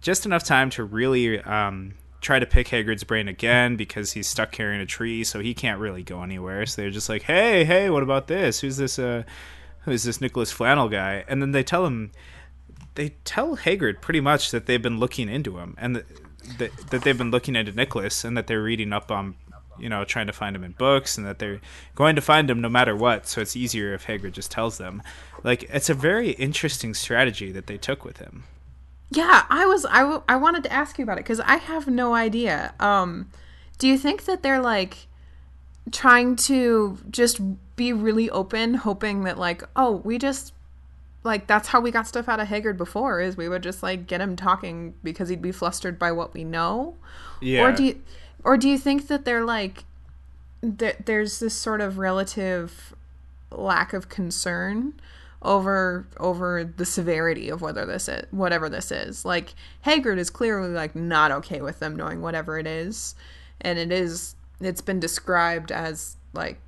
just enough time to really um, try to pick Hagrid's brain again because he's stuck carrying a tree, so he can't really go anywhere. So they're just like, "Hey, hey, what about this? Who's this? Uh, who's this Nicolas Flamel guy?" And then they tell him, they tell Hagrid pretty much that they've been looking into him and that, that, that they've been looking into Nicholas and that they're reading up on, you know, trying to find him in books and that they're going to find him no matter what. So it's easier if Hagrid just tells them. Like it's a very interesting strategy that they took with him. Yeah, I was I, w- I wanted to ask you about it cuz I have no idea. Um do you think that they're like trying to just be really open hoping that like oh, we just like that's how we got stuff out of Hagrid before is we would just like get him talking because he'd be flustered by what we know? Yeah. Or do you or do you think that they're like th- there's this sort of relative lack of concern over over the severity of whether this is whatever this is. Like Hagrid is clearly like not okay with them knowing whatever it is, and it is it's been described as like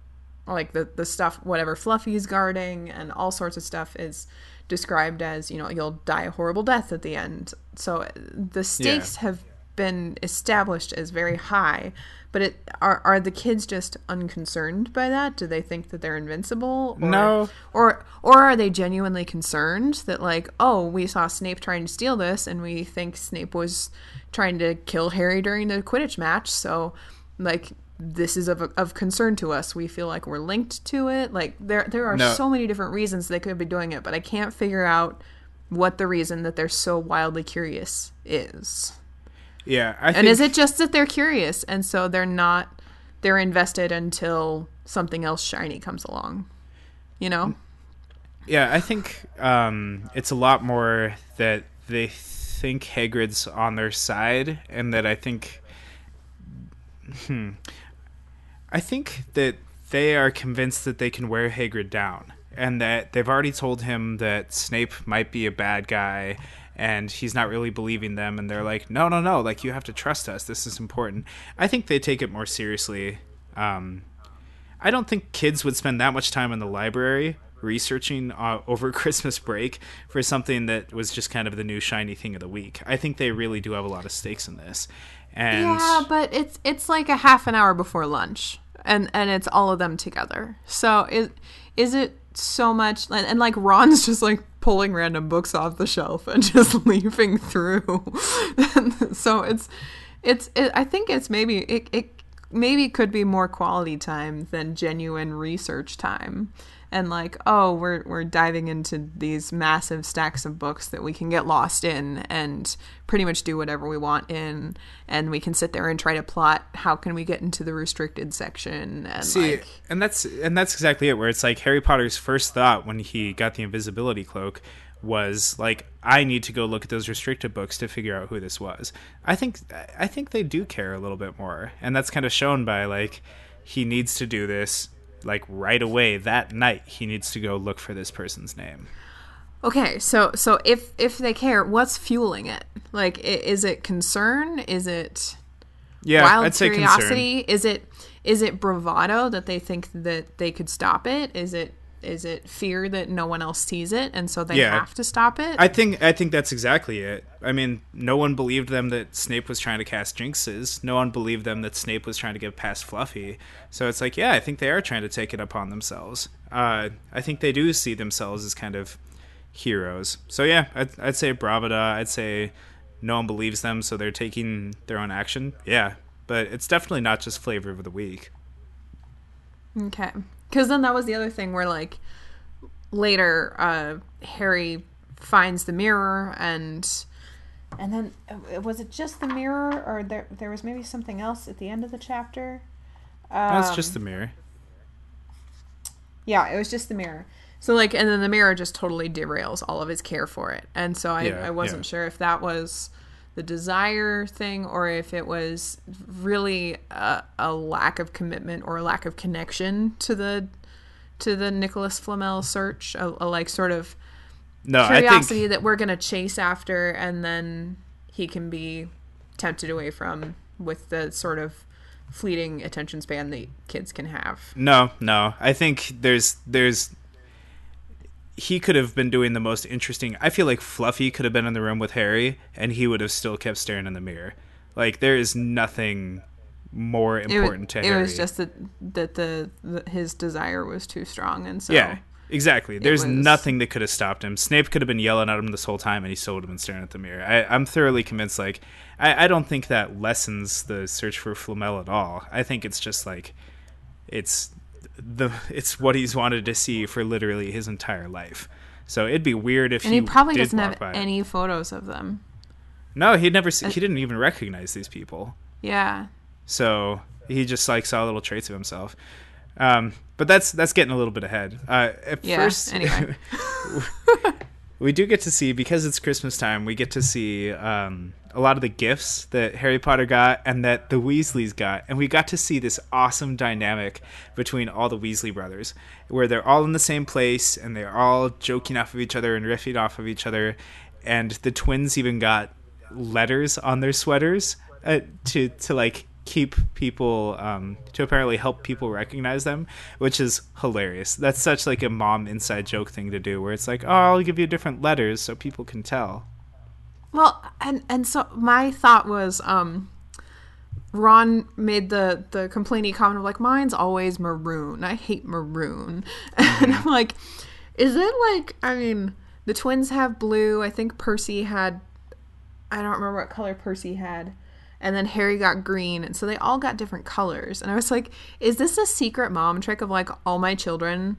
like the the stuff whatever Fluffy's guarding and all sorts of stuff is described as you know you'll die a horrible death at the end. So uh, the stakes yeah. have been established as very high, but it are are the kids just unconcerned by that? Do they think that they're invincible? Or, no. Or or are they genuinely concerned that like, oh, we saw Snape trying to steal this and we think Snape was trying to kill Harry during the Quidditch match, so like this is of, of concern to us. We feel like we're linked to it. Like there there are no. so many different reasons they could be doing it, but I can't figure out what the reason that they're so wildly curious is. Yeah, I and think... is it just that they're curious and so they're not they're invested until something else shiny comes along, you know? Yeah, I think um, it's a lot more that they think Hagrid's on their side, and that I think, hmm, I think that they are convinced that they can wear Hagrid down, and that they've already told him that Snape might be a bad guy and he's not really believing them and they're like no no no like you have to trust us. This is important. I think they take it more seriously um, i don't think kids would spend that much time in the library researching uh, over christmas break for something that was just kind of the new shiny thing of the week. I think they really do have a lot of stakes in this. And yeah but it's it's like a half an hour before lunch and and it's all of them together. So is is it so much and, and like ron's just like pulling random books off the shelf and just leafing through. so it's it's it, I think it's maybe it, it maybe could be more quality time than genuine research time and like oh we're we're diving into these massive stacks of books that we can get lost in and pretty much do whatever we want in and we can sit there and try to plot how can we get into the restricted section and See, like and that's and that's exactly it where it's like Harry Potter's first thought when he got the invisibility cloak was like I need to go look at those restricted books to figure out who this was. I think I think they do care a little bit more and that's kind of shown by like he needs to do this like right away that night he needs to go look for this person's name. Okay so so if if they care what's fueling it? Like is it concern? Is it yeah wild I'd curiosity? Is it is it bravado that they think that they could stop it? Is it is it fear that no one else sees it and so they yeah. have to stop it? I think I think that's exactly it. I mean, no one believed them that Snape was trying to cast jinxes. No one believed them that Snape was trying to get past Fluffy. So it's like, yeah, I think they are trying to take it upon themselves. Uh, I think they do see themselves as kind of heroes. So yeah, I'd, I'd say bravada. I'd say no one believes them, so they're taking their own action. Yeah, but it's definitely not just flavor of the week. Okay. Because then that was the other thing where, like, later, uh, Harry finds the mirror and. And then uh, was it just the mirror, or there there was maybe something else at the end of the chapter? Um, That's just the mirror. Yeah, it was just the mirror. So like, and then the mirror just totally derails all of his care for it, and so I yeah, I wasn't yeah. sure if that was the desire thing or if it was really a, a, lack of commitment or a lack of connection to the to the Nicolas Flamel search, a, a like sort of no, curiosity think... that we're gonna chase after, and then he can be tempted away from with the sort of fleeting attention span that kids can have. No, no, I think there's there's he could have been doing the most interesting. I feel like Fluffy could have been in the room with Harry, and he would have still kept staring in the mirror. Like there is nothing more important it, to Harry. It was just that that the, the, his desire was too strong, and so yeah, exactly. There's was... nothing that could have stopped him. Snape could have been yelling at him this whole time, and he still would have been staring at the mirror. I, am thoroughly convinced. Like I, I don't think that lessens the search for Flamel at all. I think it's just like it's the it's what he's wanted to see for literally his entire life. So it'd be weird if and he, he probably doesn't have any photos of them. No, he'd never. See, he didn't even recognize these people. Yeah. So he just like saw little traits of himself. Um, but that's that's getting a little bit ahead. Uh, at yeah, first, anyway. we do get to see because it's Christmas time. We get to see um, a lot of the gifts that Harry Potter got and that the Weasleys got, and we got to see this awesome dynamic between all the Weasley brothers, where they're all in the same place and they're all joking off of each other and riffing off of each other, and the twins even got letters on their sweaters uh, to to like keep people um, to apparently help people recognize them, which is hilarious. That's such like a mom inside joke thing to do, where it's like, oh, I'll give you different letters so people can tell. Well, and and so my thought was, um, Ron made the the complaining comment of like, mine's always maroon. I hate maroon, and I'm like, is it like? I mean, the twins have blue. I think Percy had. I don't remember what color Percy had and then Harry got green, and so they all got different colors. And I was like, is this a secret mom trick of like all my children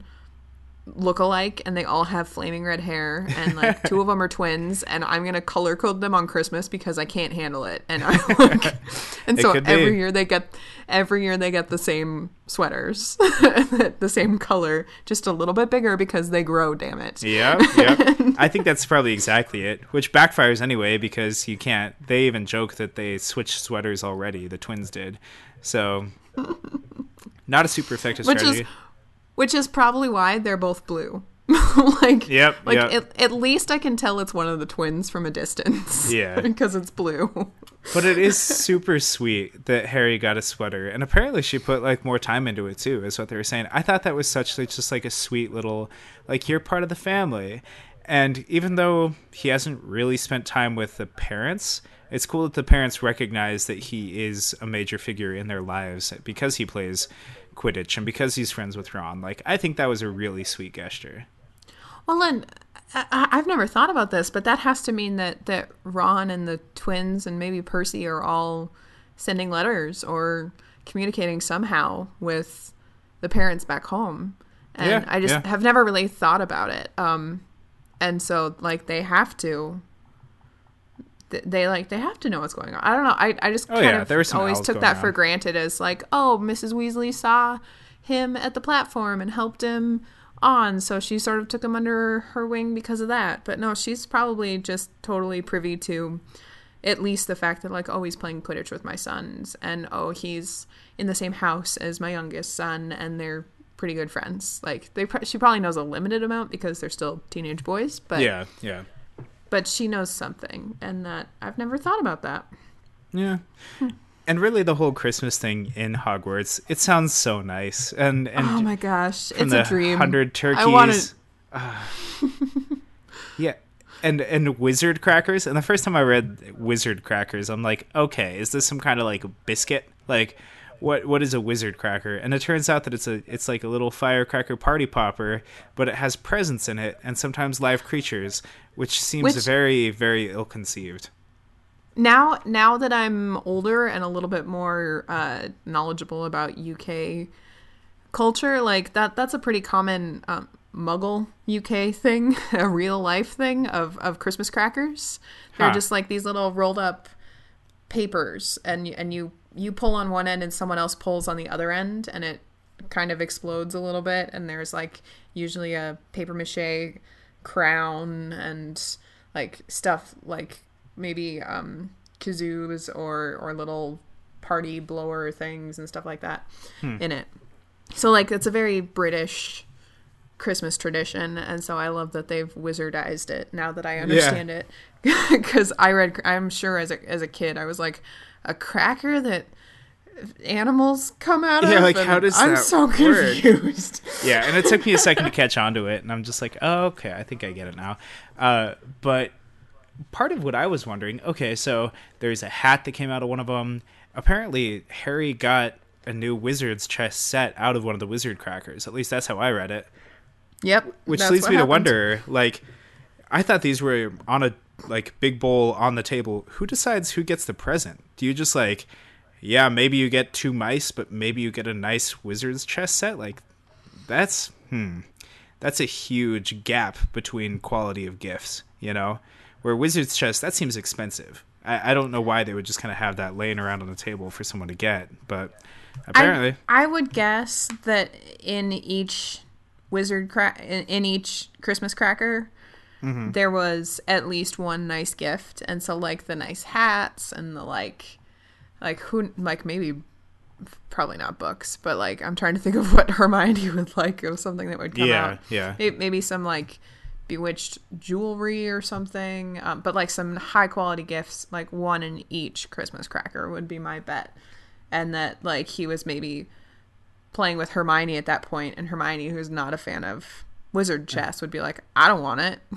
look alike and they all have flaming red hair and like two of them are twins and I'm gonna color code them on Christmas because I can't handle it and I like and so every year they get every year they get the same sweaters the same color just a little bit bigger because they grow damn it. Yeah yeah I think that's probably exactly it which backfires anyway because you can't they even joke that they switched sweaters already the twins did. So not a super effective which strategy. is which is probably why they're both blue. like, Yep, like yep. At, at least I can tell it's one of the twins from a distance. Yeah. because it's blue. But it is super sweet that Harry got a sweater, and apparently she put like more time into it too. Is what they were saying. I thought that was such like just like a sweet little like you're part of the family, and even though he hasn't really spent time with the parents, it's cool that the parents recognize that he is a major figure in their lives because he plays Quidditch and because he's friends with Ron. Like I think that was a really sweet gesture. Well, then I, I've never thought about this, but that has to mean that that Ron and the twins and maybe Percy are all sending letters or communicating somehow with the parents back home. And Yeah, I just yeah. have never really thought about it. Um, and so like they have to. They like they have to know what's going on. I don't know. I, I just Oh, kind yeah, of always took that for granted as like, oh, Mrs. Weasley saw him at the platform and helped him on, so she sort of took him under her wing because of that. But no, she's probably just totally privy to at least the fact that like, oh, he's playing Quidditch with my sons, and oh, he's in the same house as my youngest son, and they're pretty good friends. Like they, pr- she probably knows a limited amount because they're still teenage boys, but Yeah, yeah, but she knows something, and that I've never thought about that. yeah. And really, the whole Christmas thing in Hogwarts, it sounds so nice. And and oh my gosh, it's a dream. hundred turkeys. I wanted. Ah. Yeah, and and wizard crackers. And the first time I read wizard crackers, I'm like, okay, is this some kind of like biscuit? Like, what what is a wizard cracker? And it turns out that it's a it's like a little firecracker party popper, but it has presents in it and sometimes live creatures, which seems Which- very very ill conceived. now now that I'm older and a little bit more uh, knowledgeable about UK culture, like that that's a pretty common um, Muggle UK thing, a real life thing of of Christmas crackers. They're Huh. just like these little rolled up papers, and and you you pull on one end and someone else pulls on the other end, and it kind of explodes a little bit. And there's like usually a paper mache crown and like stuff like maybe um kazoos or or little party blower things and stuff like that in it. So like it's a very british christmas tradition and so i love that they've wizardized it now that i understand it. Because i read i'm sure as a as a kid i was like a cracker that animals come out of Yeah, like, how does i'm that so work? confused yeah, and it took me a second to catch on to it, and I'm just like, oh, okay, I think I get it now. Uh, but part of what I was wondering, okay, so there's a hat that came out of one of them. Apparently, Harry got a new wizard's chess set out of one of the wizard crackers. At least that's how I read it. yep Which leads me to wonder, like, I thought these were on a like big bowl on the table. Who decides who gets the present? Do you just like, yeah, maybe you get two mice, but maybe you get a nice wizard's chess set? Like, that's hmm, that's a huge gap between quality of gifts. You know, where wizard's chess that seems expensive. I, I don't know why they would just kind of have that laying around on the table for someone to get, but apparently, I, I would guess that in each wizard in, in each Christmas cracker, there was at least one nice gift, and so like the nice hats and the like, like who like maybe probably not books, but like I'm trying to think of what Hermione would like of something that would come Yeah, out. yeah. May- Maybe some like bewitched jewelry or something, um, but like some high quality gifts, like one in each Christmas cracker would be my bet, and that like he was maybe playing with Hermione at that point, and Hermione, who's not a fan of wizard chess, would be like, "I don't want it.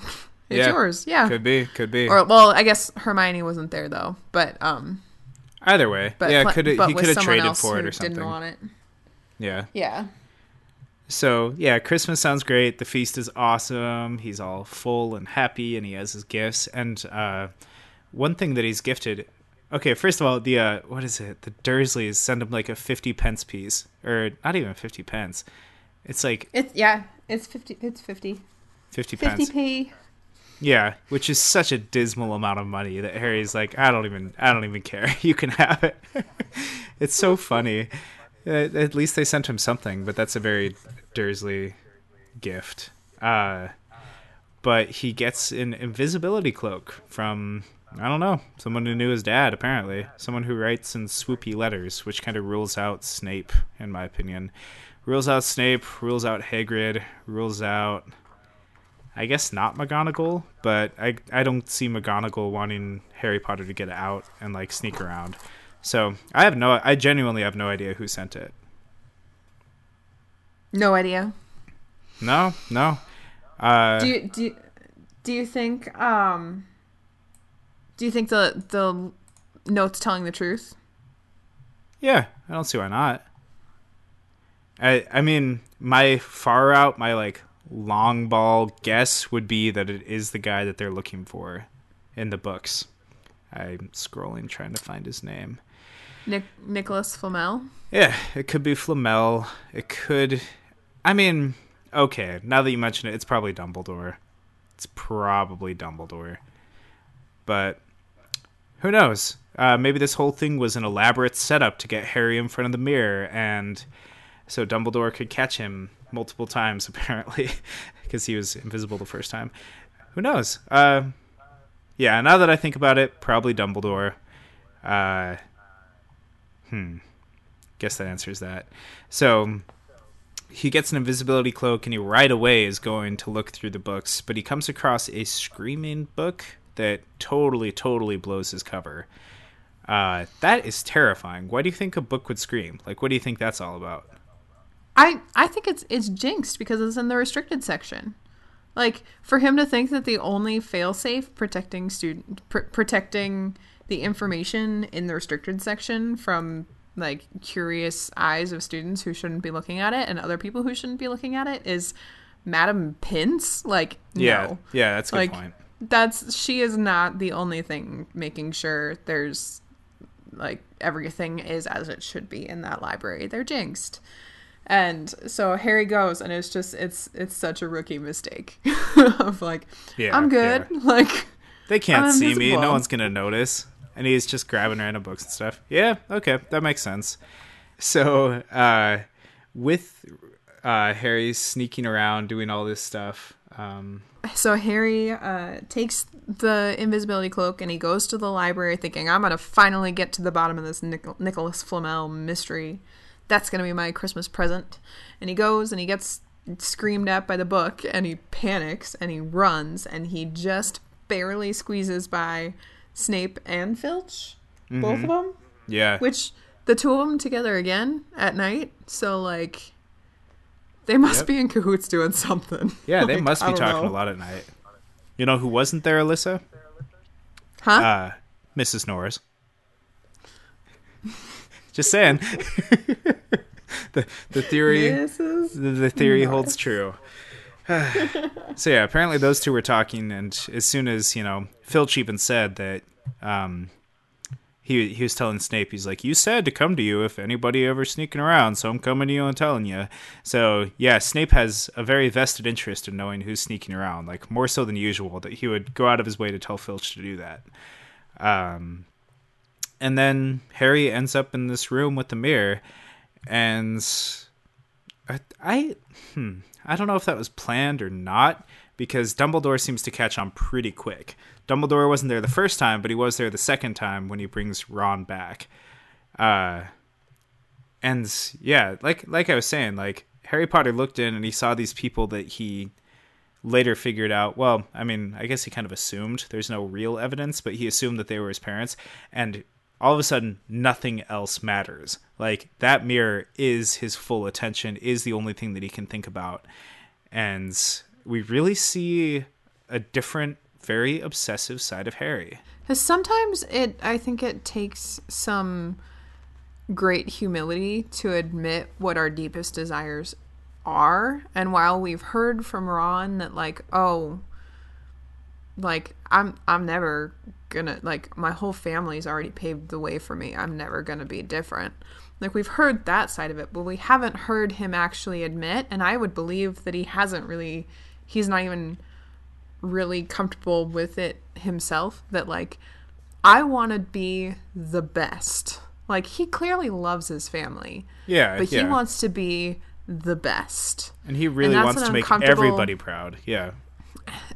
it's Yeah. yours." Yeah. Could be, could be. Or well, I guess Hermione wasn't there though, but um, Either way, but yeah, could he could have traded for it or something? Didn't want it. Yeah. Yeah. So yeah, Christmas sounds great. The feast is awesome. He's all full and happy, and he has his gifts. And uh, one thing that he's gifted. Okay, first of all, the uh, what is it? The Dursleys send him like a fifty pence piece, or not even fifty pence. It's like It's yeah. It's fifty. It's fifty. fifty Fifty p. Yeah, which is such a dismal amount of money that Harry's like, I don't even, I don't even care. You can have it. it's so funny. Uh, At least they sent him something, but that's a very Dursley gift. Uh, but he gets an invisibility cloak from I don't know someone who knew his dad. Apparently, someone who writes in swoopy letters, which kind of rules out Snape, in my opinion. Rules out Snape. Rules out Hagrid. Rules out. I guess not McGonagall, but I I don't see McGonagall wanting Harry Potter to get out and like sneak around. So I have no, I genuinely have no idea who sent it. No idea. No, no. Uh, Do you do you, do you think um do you think the the note's telling the truth? yeah, I don't see why not. I I mean, my far out, my like long ball guess would be that it is the guy that they're looking for in the books. I'm scrolling trying to find his name. Nick Nicolas Flamel. Yeah, it could be Flamel. It could. I mean, okay. Now that you mention it, it's probably Dumbledore. It's probably Dumbledore. But who knows? Uh, maybe this whole thing was an elaborate setup to get Harry in front of the mirror, and so Dumbledore could catch him multiple times, apparently, because he was invisible the first time. Who knows? Uh, yeah. Now that I think about it, probably Dumbledore. Uh, hmm guess that answers that. So he gets an invisibility cloak and he right away is going to look through the books, but he comes across a screaming book that totally, totally blows his cover. Uh, that is terrifying. Why do you think a book would scream? Like, what do you think that's all about? I I think it's it's jinxed because it's in the restricted section. Like for him to think that the only failsafe protecting student pr- protecting the information in the restricted section from like curious eyes of students who shouldn't be looking at it and other people who shouldn't be looking at it is Madam Pince. Like Yeah, no. yeah, that's a good like point. that's she is not the only thing making sure there's like everything is as it should be in that library they're jinxed and so harry goes and it's just it's it's such a rookie mistake of like Yeah, i'm good like They can't I'm see me. No one's gonna notice. And he's just grabbing random books and stuff. Yeah, okay, that makes sense. So, uh, with uh, Harry sneaking around doing all this stuff, um, so harry uh, takes the invisibility cloak and he goes to the library thinking i'm gonna finally get to the bottom of this Nic- nicolas flamel mystery that's gonna be my christmas present and he goes and he gets screamed at by the book and he panics and he runs and he just barely squeezes by snape and filch both of them yeah, which the two of them together again at night so like they must Yep. be in cahoots doing something yeah, they Like, must be talking know. a lot at night. You know who wasn't there, Alyssa? huh Uh, Mrs. Norris. Just saying. the the theory the, the theory holds true. so yeah, apparently those two were talking, and as soon as you know, Filch even said that um, he he was telling Snape, he's like, "You said to come to you if anybody ever sneaking around, so I'm coming to you and telling you." So yeah, Snape has a very vested interest in knowing who's sneaking around, like more so than usual. That he would go out of his way to tell Filch to do that. Um, and then Harry ends up in this room with the mirror, and I, I hmm, I don't know if that was planned or not because Dumbledore seems to catch on pretty quick. Dumbledore wasn't there the first time, but he was there the second time when he brings Ron back. Uh, and yeah, like like I was saying, like Harry Potter looked in and he saw these people that he later figured out. Well, I mean, I guess he kind of assumed there's no real evidence, but he assumed that they were his parents, and all of a sudden, nothing else matters. Like that mirror is his full attention, is the only thing that he can think about, and we really see a different, very obsessive side of Harry. Because sometimes it, I think it takes some great humility to admit what our deepest desires are. And while we've heard from Ron that like, oh, like I'm I'm never gonna like my whole family's already paved the way for me. I'm never gonna be different. Like we've heard that side of it, but we haven't heard him actually admit, and I would believe that he hasn't really he's not even really comfortable with it himself that like I want to be the best. Like he clearly loves his family. Yeah, But yeah. he wants to be the best. and he really that's wants an to make everybody proud. Yeah.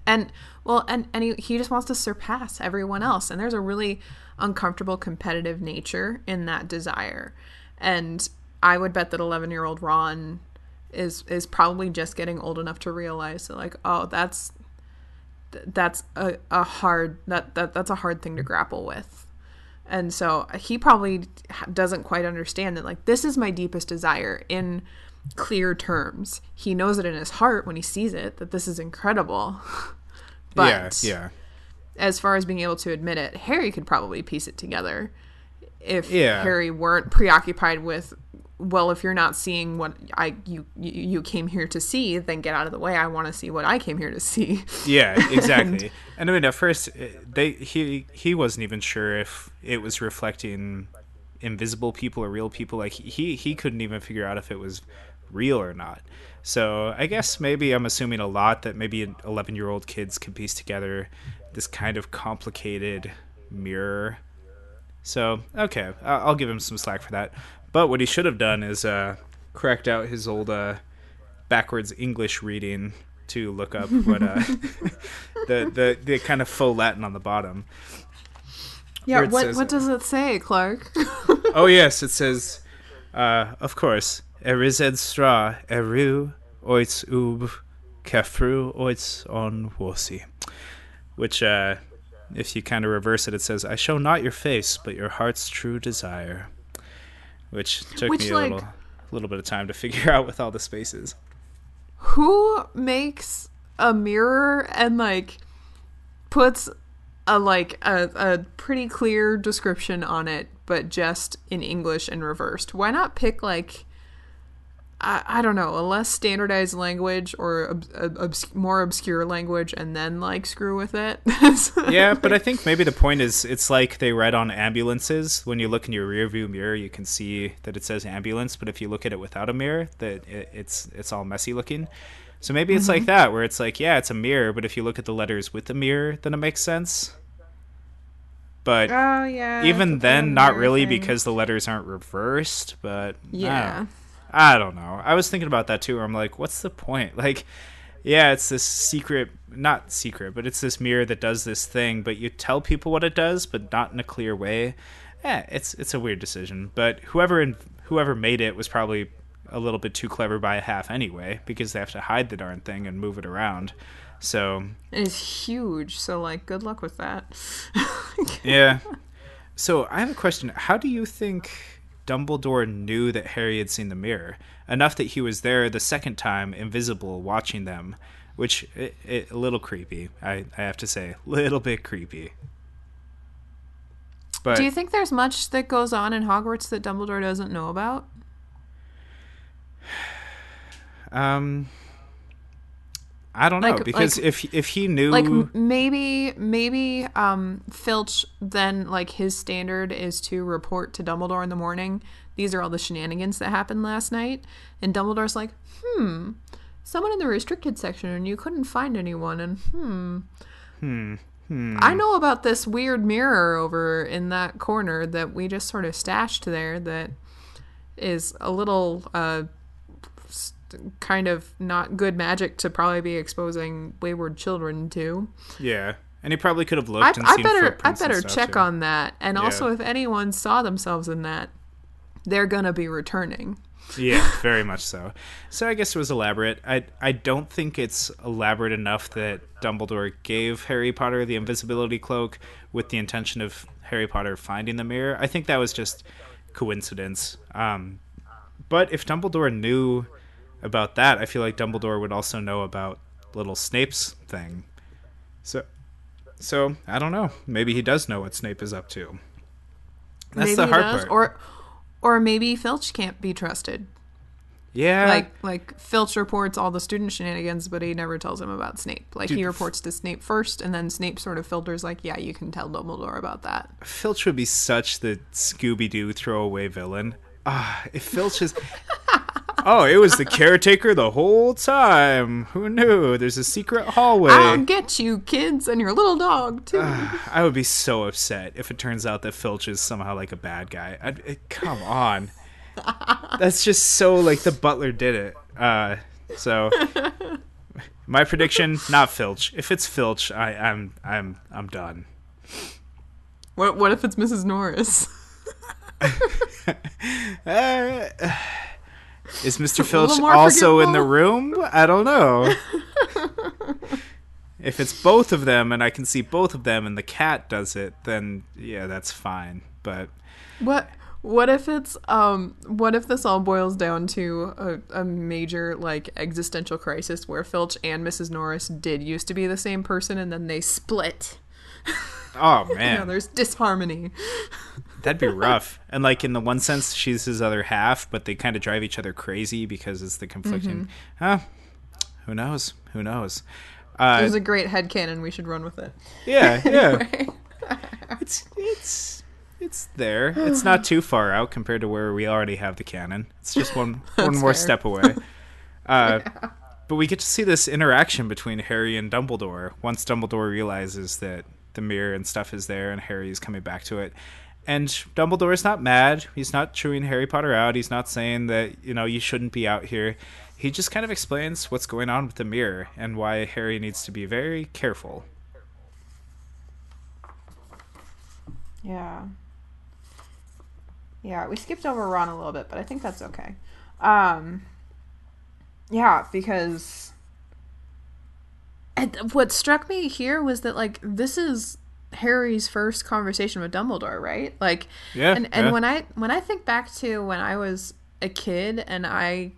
And well, and and he, he just wants to surpass everyone else. And there's a really uncomfortable competitive nature in that desire. And I would bet that 11 year old Ron is is probably just getting old enough to realize that like, oh, that's that's a, a hard that, that that's a hard thing to grapple with. And so he probably doesn't quite understand that like this is my deepest desire in clear terms. He knows it in his heart when he sees it that this is incredible. But yeah, yeah. as far as being able to admit it, Harry could probably piece it together if Yeah. Harry weren't preoccupied with well, if you're not seeing what I you you came here to see, then get out of the way. I want to see what I came here to see. Yeah, exactly. and I mean, at first, uh, they he he wasn't even sure if it was reflecting invisible people or real people. Like he he couldn't even figure out if it was real or not. So I guess maybe I'm assuming a lot that maybe 11 year old kids can piece together this kind of complicated mirror. So okay, I'll give him some slack for that. But what he should have done is uh, cracked out his old uh, backwards English reading to look up what uh, the the the kind of faux Latin on the bottom. Yeah, what what does it say, Clark? Oh yes, it says, uh, of course, erised stra eru oits ub kefru oits on wosi, which uh, if you kind of reverse it, it says, "I show not your face, but your heart's true desire," which took Which, me a like- little little bit of time to figure out with all the spaces. Who makes a mirror and like puts a like a, a pretty clear description on it, but just in English and reversed? Why not pick like I, I don't know a less standardized language or ob- obs- more obscure language, and then like screw with it? yeah, but I think maybe the point is it's like they read on ambulances. When you look in your rearview mirror, you can see that it says ambulance, but if you look at it without a mirror, that it, it's it's all messy looking. So maybe it's like mm-hmm. that, where it's like, yeah, it's a mirror, but if you look at the letters with the mirror, then it makes sense. But oh yeah. even then, not really, thing. because the letters aren't reversed. But yeah. I don't know. I was thinking about that too. Where I'm like, what's the point? Like, yeah, it's this secret, not secret, but it's this mirror that does this thing. But you tell people what it does, but not in a clear way. Yeah, it's it's a weird decision. But whoever in, whoever made it was probably a little bit too clever by a half anyway, because they have to hide the darn thing and move it around. So It's huge, so like good luck with that. yeah. So I have a question. How do you think Dumbledore knew that Harry had seen the mirror enough that he was there the second time, invisible, watching them? Which it, it, a little creepy. I, I have to say, a little bit creepy. But Do you think there's much that goes on in Hogwarts that Dumbledore doesn't know about? um, I don't know Like- because like- if if he knew, like maybe maybe um filch then like his standard is to report to dumbledore in the morning these are all the shenanigans that happened last night and dumbledore's like hmm someone in the restricted section and you couldn't find anyone and hmm hmm, Hmm. i know about this weird mirror over in that corner that we just sort of stashed there that is a little uh kind of not good magic to probably be exposing wayward children to. Yeah. And he probably could have I, looked and I seen better I better check too. on that. And Yeah. also, if anyone saw themselves in that, they're gonna be returning. Yeah, very much so. So I guess it was elaborate. I I don't think it's elaborate enough that Dumbledore gave Harry Potter the invisibility cloak with the intention of Harry Potter finding the mirror. I think that was just coincidence. Um, but if Dumbledore knew about that, I feel like Dumbledore would also know about little Snape's thing. So so I don't know. Maybe he does know what Snape is up to. That's maybe the he hard part. or or maybe Filch can't be trusted. yeah, like like Filch reports all the student shenanigans, but he never tells him about Snape. Like Dude, he reports to Snape first, and then Snape sort of filters like, yeah, you can tell Dumbledore about that. Filch would be such the Scooby Doo throwaway villain. Ah, if Filch is. oh, it was the caretaker the whole time. Who knew? There's a secret hallway. I'll get you, kids, and your little dog too. I would be so upset if it turns out that Filch is somehow like a bad guy. I'd, it, come on. That's just so like the butler did it. Uh, so my prediction, not Filch. If it's Filch, I, I'm I'm I'm done. what what if it's Mrs. Norris? Uh, is Mr. Filch also in the room? I don't know. if it's both of them and I can see both of them and the cat does it, then yeah, that's fine. But What what if it's um what if this all boils down to a, a major like existential crisis where Filch and Mrs. Norris did used to be the same person and then they split. oh You man, know, there's disharmony. That'd be rough. And like in the one sense, she's his other half, but they kind of drive each other crazy because it's the conflicting. Huh? Who knows? Who knows? It Uh, was a great head headcanon, we should run with it. yeah, yeah. it's it's it's there. It's not too far out compared to where we already have the canon. It's just one one more fair. step away. Uh, But we get to see this interaction between Harry and Dumbledore once Dumbledore realizes that the mirror and stuff is there and Harry is coming back to it. And Dumbledore is not mad. He's not chewing Harry Potter out. He's not saying that, you know, you shouldn't be out here. He just kind of explains what's going on with the mirror and why Harry needs to be very careful. Yeah. Yeah, we skipped over Ron a little bit, but I think that's okay. Um Yeah, because and what struck me here was that like this is Harry's first conversation with Dumbledore, right? Like Yeah, and and yeah. when I when I think back to when I was a kid and I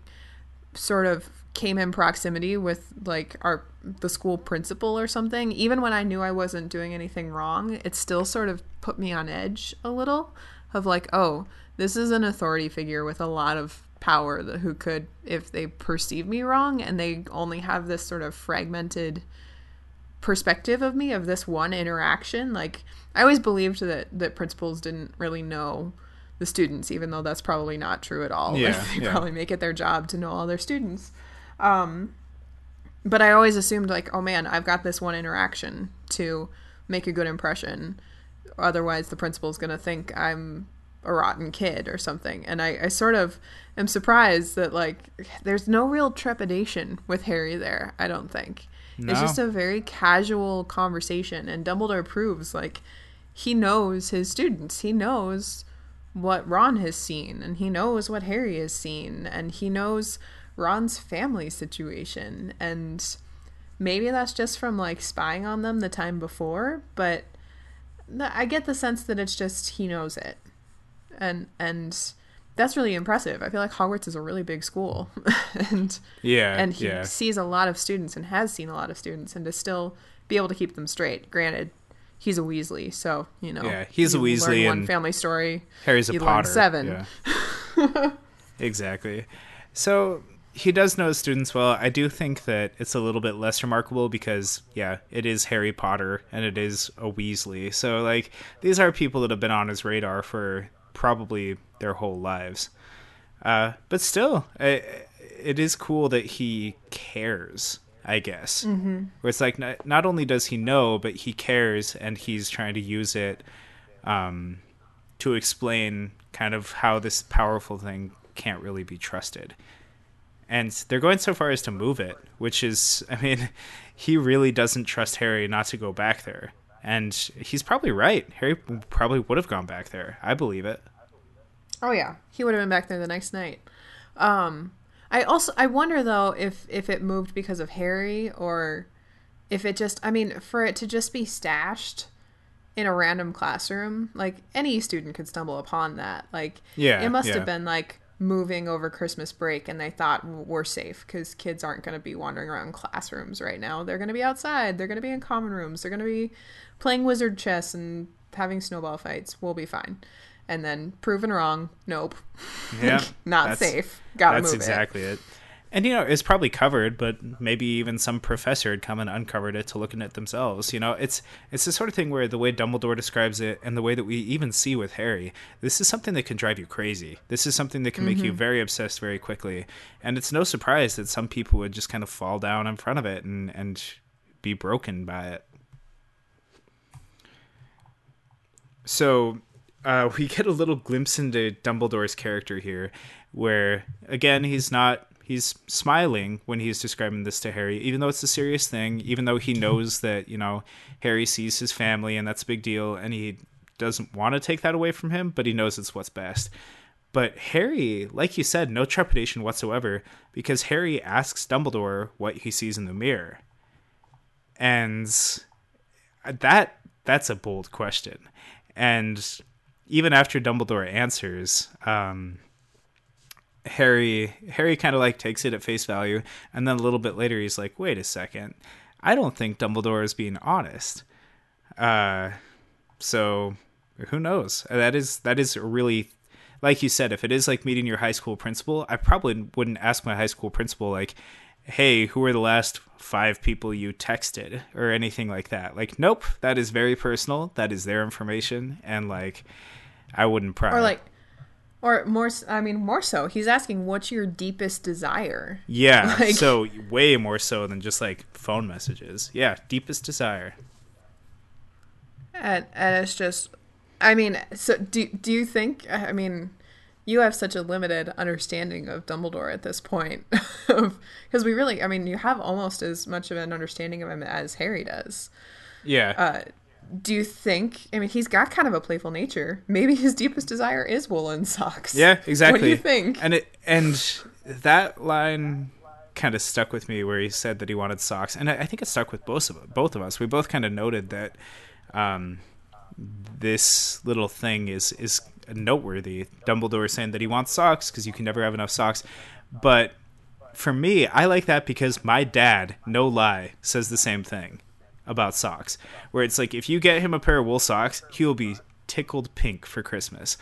sort of came in proximity with like our the school principal or something even when i knew i wasn't doing anything wrong it still sort of put me on edge a little of like oh this is an authority figure with a lot of power that who could if they perceive me wrong and they only have this sort of fragmented perspective of me of this one interaction like i always believed that that principals didn't really know the students even though that's probably not true at all. Like, Yeah, they yeah. probably make it their job to know all their students. Um but i always assumed like oh man i've got this one interaction to make a good impression. Otherwise the principal's going to think i'm a rotten kid or something. And I, I sort of am surprised that like there's no real trepidation with harry there i don't think it's just a very casual conversation and dumbledore proves like he knows his students he knows what ron has seen and he knows what harry has seen and he knows ron's family situation and maybe that's just from like spying on them the time before but i get the sense that it's just he knows it. And and that's really impressive i feel like hogwarts is a really big school and Yeah, and he yeah. sees a lot of students and has seen a lot of students and to still be able to keep them straight granted he's a weasley so you know Yeah, he's a Weasley one and family story Harry's a you Potter. seven. Yeah. exactly. So he does know his students well. I do think that it's a little bit less remarkable because, yeah, it is Harry Potter and it is a Weasley. So, like, these are people that have been on his radar for probably their whole lives. Uh, but still, it is cool that he cares. I guess. Mm-hmm. Where it's like not, not only does he know, but he cares, and he's trying to use it um, to explain kind of how this powerful thing can't really be trusted. and they're going so far as to move it, which is, I mean, he really doesn't trust Harry not to go back there. And he's probably right. Harry probably would have gone back there. I believe it. Oh yeah, he would have been back there the next night. Um, I also I wonder though if if it moved because of Harry or if it just I mean for it to just be stashed in a random classroom, like any student could stumble upon that. Like Yeah, it must yeah. have been like moving over Christmas break and they thought we're safe because kids aren't going to be wandering around classrooms right now. They're going to be outside. They're going to be in common rooms. They're going to be playing wizard chess and having snowball fights. We'll be fine. And then proven wrong. Nope. Yeah, Not safe. Gotta That's move exactly it. And you know, it's probably covered, but maybe even some professor had come and uncovered it to look at it themselves. You know, it's it's the sort of thing where the way Dumbledore describes it and the way that we even see with Harry, this is something that can drive you crazy. This is something that can make you mm-hmm. very obsessed very quickly. And it's no surprise that some people would just kind of fall down in front of it and, and be broken by it. So uh, we get a little glimpse into Dumbledore's character here, where again he's not he's smiling when he's describing this to Harry, even though it's a serious thing, even though he knows that you know Harry sees his family and that's a big deal, and he doesn't want to take that away from him, but he knows it's what's best. But Harry, like you said, no trepidation whatsoever, because Harry asks Dumbledore what he sees in the mirror, and that that's a bold question. And even after Dumbledore answers, um, Harry Harry kind of like takes it at face value, and then a little bit later he's like, "Wait a second, I don't think Dumbledore is being honest." Uh, so who knows? That is that is really like you said. If it is like meeting your high school principal, I probably wouldn't ask my high school principal like, "Hey, who are the last five people you texted?" or anything like that. Like, nope, that is very personal. That is their information, and like, I wouldn't pry. Or like, or more. I mean, more so. He's asking, "What's your deepest desire?" Yeah, Like- so way more so than just like phone messages. Yeah, deepest desire. And and it's just, I mean, so do do you think? I mean, you have such a limited understanding of Dumbledore at this point, because we really, I mean, you have almost as much of an understanding of him as Harry does. Yeah. Uh, do you think? I mean, he's got kind of a playful nature. Maybe his deepest desire is woolen socks. yeah, exactly. What do you think? And it and that line kind of stuck with me where he said that he wanted socks, and I, I think it stuck with both of both of us. We both kind of noted that um, this little thing is is noteworthy. Dumbledore saying that he wants socks because you can never have enough socks, but for me, I like that because my dad, no lie, says the same thing about socks. Where it's like if you get him a pair of wool socks, he will be tickled pink for Christmas.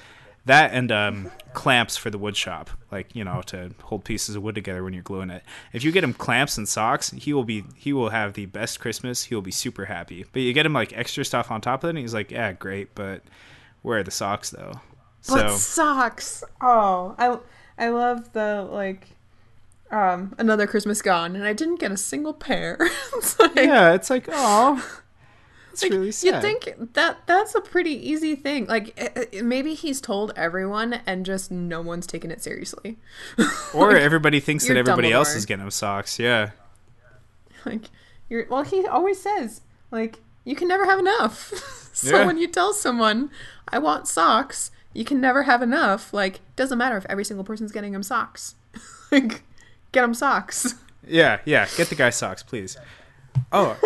That and um, clamps for the wood shop, like you know, to hold pieces of wood together when you're gluing it. If you get him clamps and socks, he will be he will have the best Christmas. He will be super happy. But you get him like extra stuff on top of it, and he's like, yeah, great, but where are the socks though? But So socks. Oh, I I love the like um another Christmas gone, and I didn't get a single pair. it's like, yeah, it's like oh, it's really sad. You think that that's a pretty easy thing? Like eh, eh, maybe he's told everyone, and just no one's taking it seriously. or everybody thinks that everybody else is getting him socks. Yeah. like you're well, he always says like you can never have enough. so Yeah. when you tell someone I want socks, you can never have enough. Like doesn't matter if every single person's getting him socks. like get him socks. Yeah, yeah. Get the guy socks, please. Oh,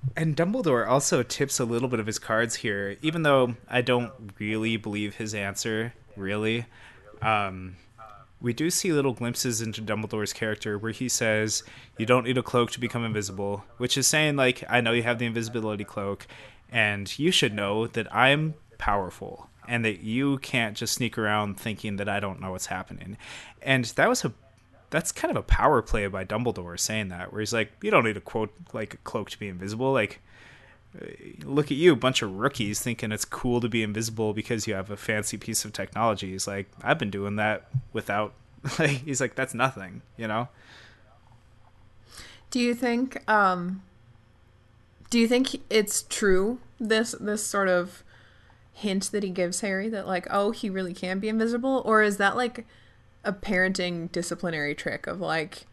and Dumbledore also tips a little bit of his cards here, even though I don't really believe his answer. Really, um, we do see little glimpses into Dumbledore's character where he says, "You don't need a cloak to become invisible," which is saying like, "I know you have the invisibility cloak, and you should know that I'm powerful." And that you can't just sneak around thinking that I don't know what's happening. And that was a that's kind of a power play by Dumbledore saying that, where he's like, "You don't need a quote like a cloak to be invisible." Like, uh, look at you, a bunch of rookies thinking it's cool to be invisible because you have a fancy piece of technology. He's like, "I've been doing that without." Like, he's like, "That's nothing," you know. Do you think um do you think it's true this this sort of hint that he gives Harry that like oh he really can be invisible or is that like a parenting disciplinary trick of like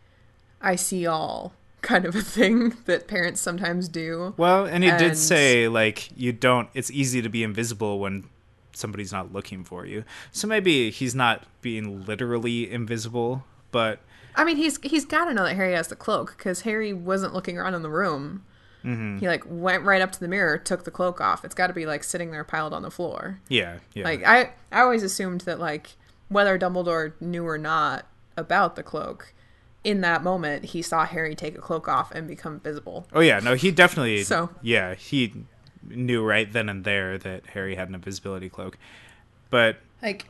I see all kind of a thing that parents sometimes do. Well, and he did say like you don't. It's easy to be invisible when somebody's not looking for you. So maybe he's not being literally invisible, but I mean, he's he's got to know that Harry has the cloak because Harry wasn't looking around in the room. Mm-hmm. He like went right up to the mirror, took the cloak off. It's got to be like sitting there piled on the floor. yeah, yeah. Like I, I always assumed that like whether Dumbledore knew or not about the cloak, in that moment he saw Harry take a cloak off and become visible. oh yeah, no, he definitely. So- yeah, he knew right then and there that Harry had an invisibility cloak, but Like,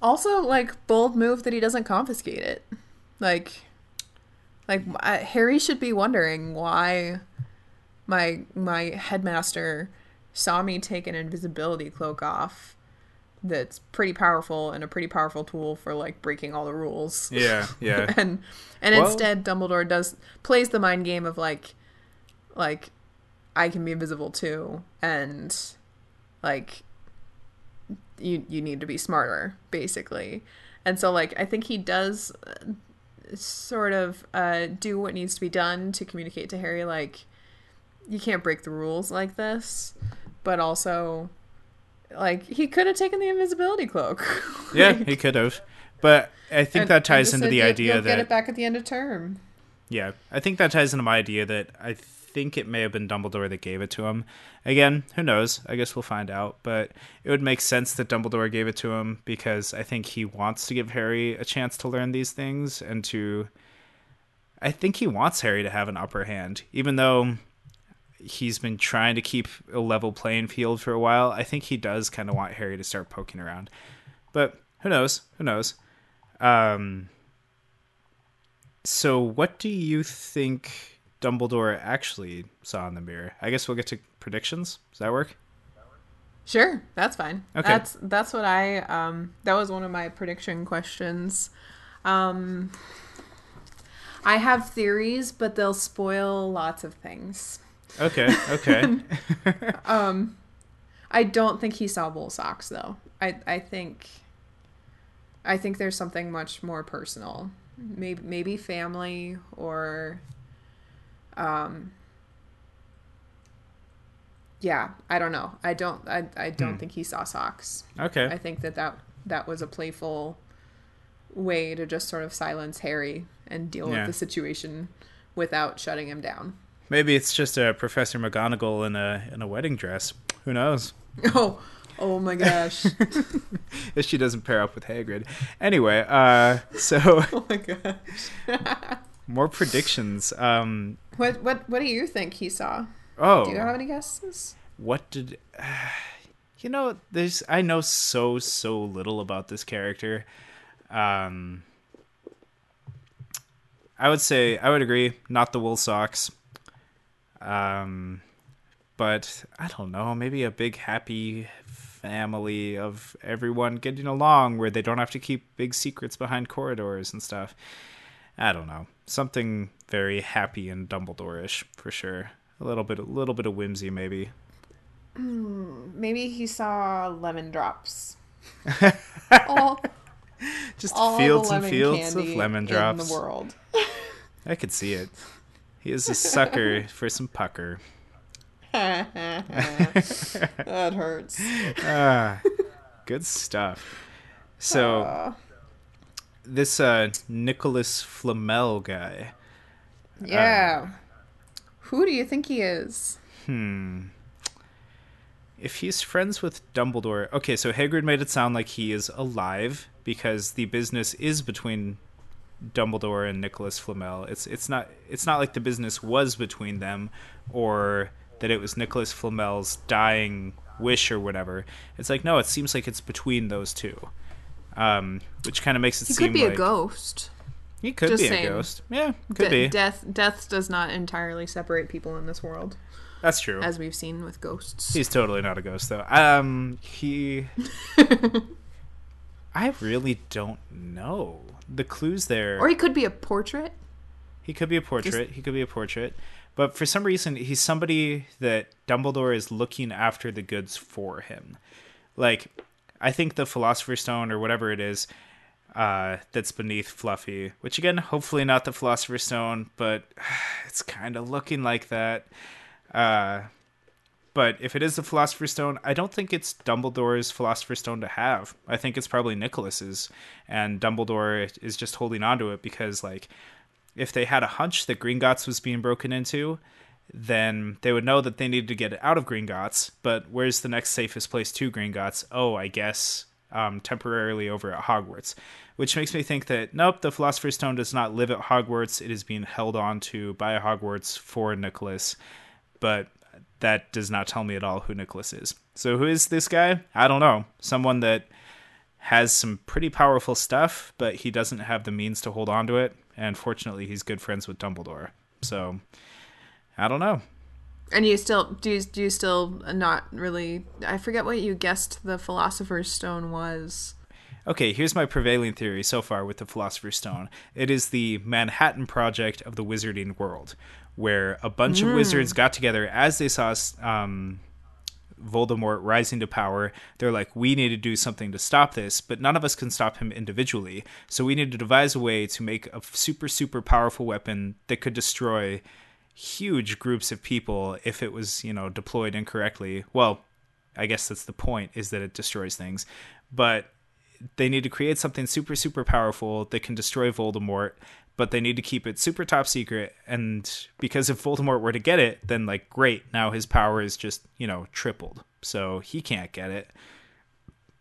also like bold move that he doesn't confiscate it. Like, like uh, Harry should be wondering why my my headmaster saw me take an invisibility cloak off. That's pretty powerful and a pretty powerful tool for like breaking all the rules. yeah, yeah. and and Well- instead Dumbledore does plays the mind game of like like I can be invisible too and like you you need to be smarter basically. And so like I think he does uh, sort of uh do what needs to be done to communicate to Harry like you can't break the rules like this, but also like he could have taken the invisibility cloak. yeah, Like, he could have. But I think and- that ties into the idea that get it back at the end of term. Yeah, I think that ties into my idea that I think it may have been Dumbledore that gave it to him. Again, who knows? I guess we'll find out. But it would make sense that Dumbledore gave it to him because I think he wants to give Harry a chance to learn these things and to. I think he wants Harry to have an upper hand, even though he's been trying to keep a level playing field for a while. I think he does kind of want Harry to start poking around. But who knows? Who knows? Um, so, what do you think Dumbledore actually saw in the mirror? I guess we'll get to predictions. Does that work? Sure, that's fine. Okay. That's that's what I um that was one of my prediction questions. Um I have theories, but they'll spoil lots of things. Okay, okay. Um I don't think he saw wool socks though. I I think I think there's something much more personal. Maybe maybe family or um yeah, I don't know. I don't I I don't Hmm. think he saw socks. okay. I think that that that was a playful way to just sort of silence Harry and deal Yeah. with the situation without shutting him down. Maybe it's just a Professor McGonagall in a in a wedding dress. Who knows? Oh, oh my gosh. If she doesn't pair up with Hagrid. Anyway, uh, so oh my gosh. more predictions. Um, What what what do you think he saw? oh, Do you have any guesses? what did you know there's i know so so little about this character um i would say i would agree not the wool socks um but i don't know maybe a big happy family of everyone getting along where they don't have to keep big secrets behind corridors and stuff i don't know something very happy and dumbledore-ish for sure a little bit a little bit of whimsy maybe Maybe he saw lemon drops. all Just all fields and fields of lemon drops in the world. I could see it. He is a sucker for some pucker. that hurts. Ah, good stuff. So Uh, this uh Nicolas Flamel guy. yeah. Who do you think he is? Hmm. If he's friends with Dumbledore, okay. So Hagrid made it sound like he is alive because the business is between Dumbledore and Nicolas Flamel. It's it's not it's not like the business was between them, or that it was Nicolas Flamel's dying wish or whatever. It's like no, it seems like it's between those two, um, which kind of makes it seem like. He seem could be like a ghost. he could Just be saying. a ghost. Yeah, could De- be. Death death does not entirely separate people in this world, That's true. as we've seen with ghosts. He's totally not a ghost though. Um he I really don't know. The clues there Or he could be a portrait. he could be a portrait. He could be a portrait. But for some reason he's somebody that Dumbledore is looking after the goods for him. Like I think the Philosopher's Stone or whatever it is uh, that's beneath Fluffy. Which again, hopefully not the Philosopher's Stone, but it's kind of looking like that. Uh, but if it is the Philosopher's Stone, I don't think it's Dumbledore's Philosopher's Stone to have. I think it's probably Nicolas's, and Dumbledore is just holding onto it because, like, if they had a hunch that Gringotts was being broken into, then they would know that they needed to get it out of Gringotts. But where's the next safest place to Gringotts? Oh, I guess um, temporarily over at Hogwarts. Which makes me think that nope, the Philosopher's Stone does not live at Hogwarts. It is being held on to by Hogwarts for Nicolas. But that does not tell me at all who Nicolas is. So who is this guy? I don't know. Someone that has some pretty powerful stuff, but he doesn't have the means to hold on to it. And fortunately, he's good friends with Dumbledore. So I don't know. And you still do you, do you still not really I forget what you guessed the philosopher's stone was. Okay, here's my prevailing theory so far with the Philosopher's Stone. It is the Manhattan Project of the wizarding world, where a bunch mm. of wizards got together as they saw um, Voldemort rising to power. They're like, we need to do something to stop this, but none of us can stop him individually. So we need to devise a way to make a super, super powerful weapon that could destroy huge groups of people if it was, you know, deployed incorrectly. Well, I guess that's the point, is that it destroys things. But they need to create something super, super powerful that can destroy Voldemort but they need to keep it super top secret. And because if Voldemort were to get it, then like great, now his power is just you know tripled, so he can't get it.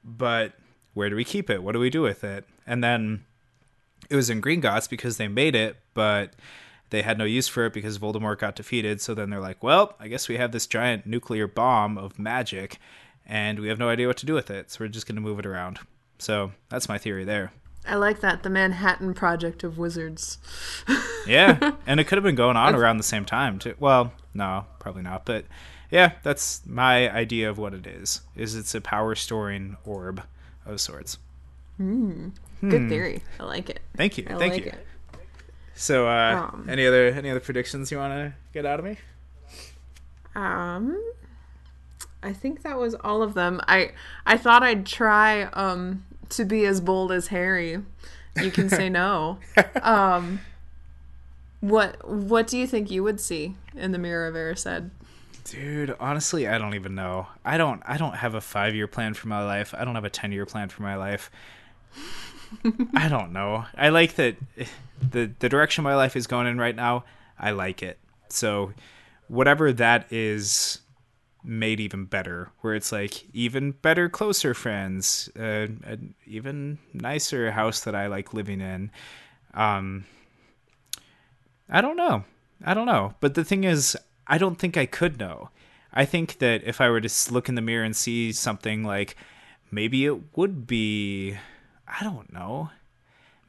But where do we keep it? What do we do with it? And then it was in Gringotts because they made it, but they had no use for it because Voldemort got defeated. So then they're like, well, I guess we have this giant nuclear bomb of magic, and we have no idea what to do with it. So we're just going to move it around. So that's my theory there. I like that the Manhattan Project of Wizards. yeah, and it could have been going on around the same time too. Well, no, probably not. But yeah, that's my idea of what it is. Is it's a power storing orb of sorts. Mm, good hmm. theory. I like it. Thank you. I Thank like you. It. So, uh, um, any other any other predictions you want to get out of me? Um, I think that was all of them. I I thought I'd try um to be as bold as Harry, you can say no. Um, what what do you think you would see in the mirror of Erised? Dude, honestly, I don't even know. I don't I don't have a 5-year plan for my life. I don't have a 10-year plan for my life. I don't know. I like that the the direction my life is going in right now. I like it. So whatever that is made even better where it's like even better closer friends uh, an even nicer house that i like living in. Um i don't know. I don't know. But the thing is i don't think i could know. I think that if i were to look in the mirror and see something like maybe it would be i don't know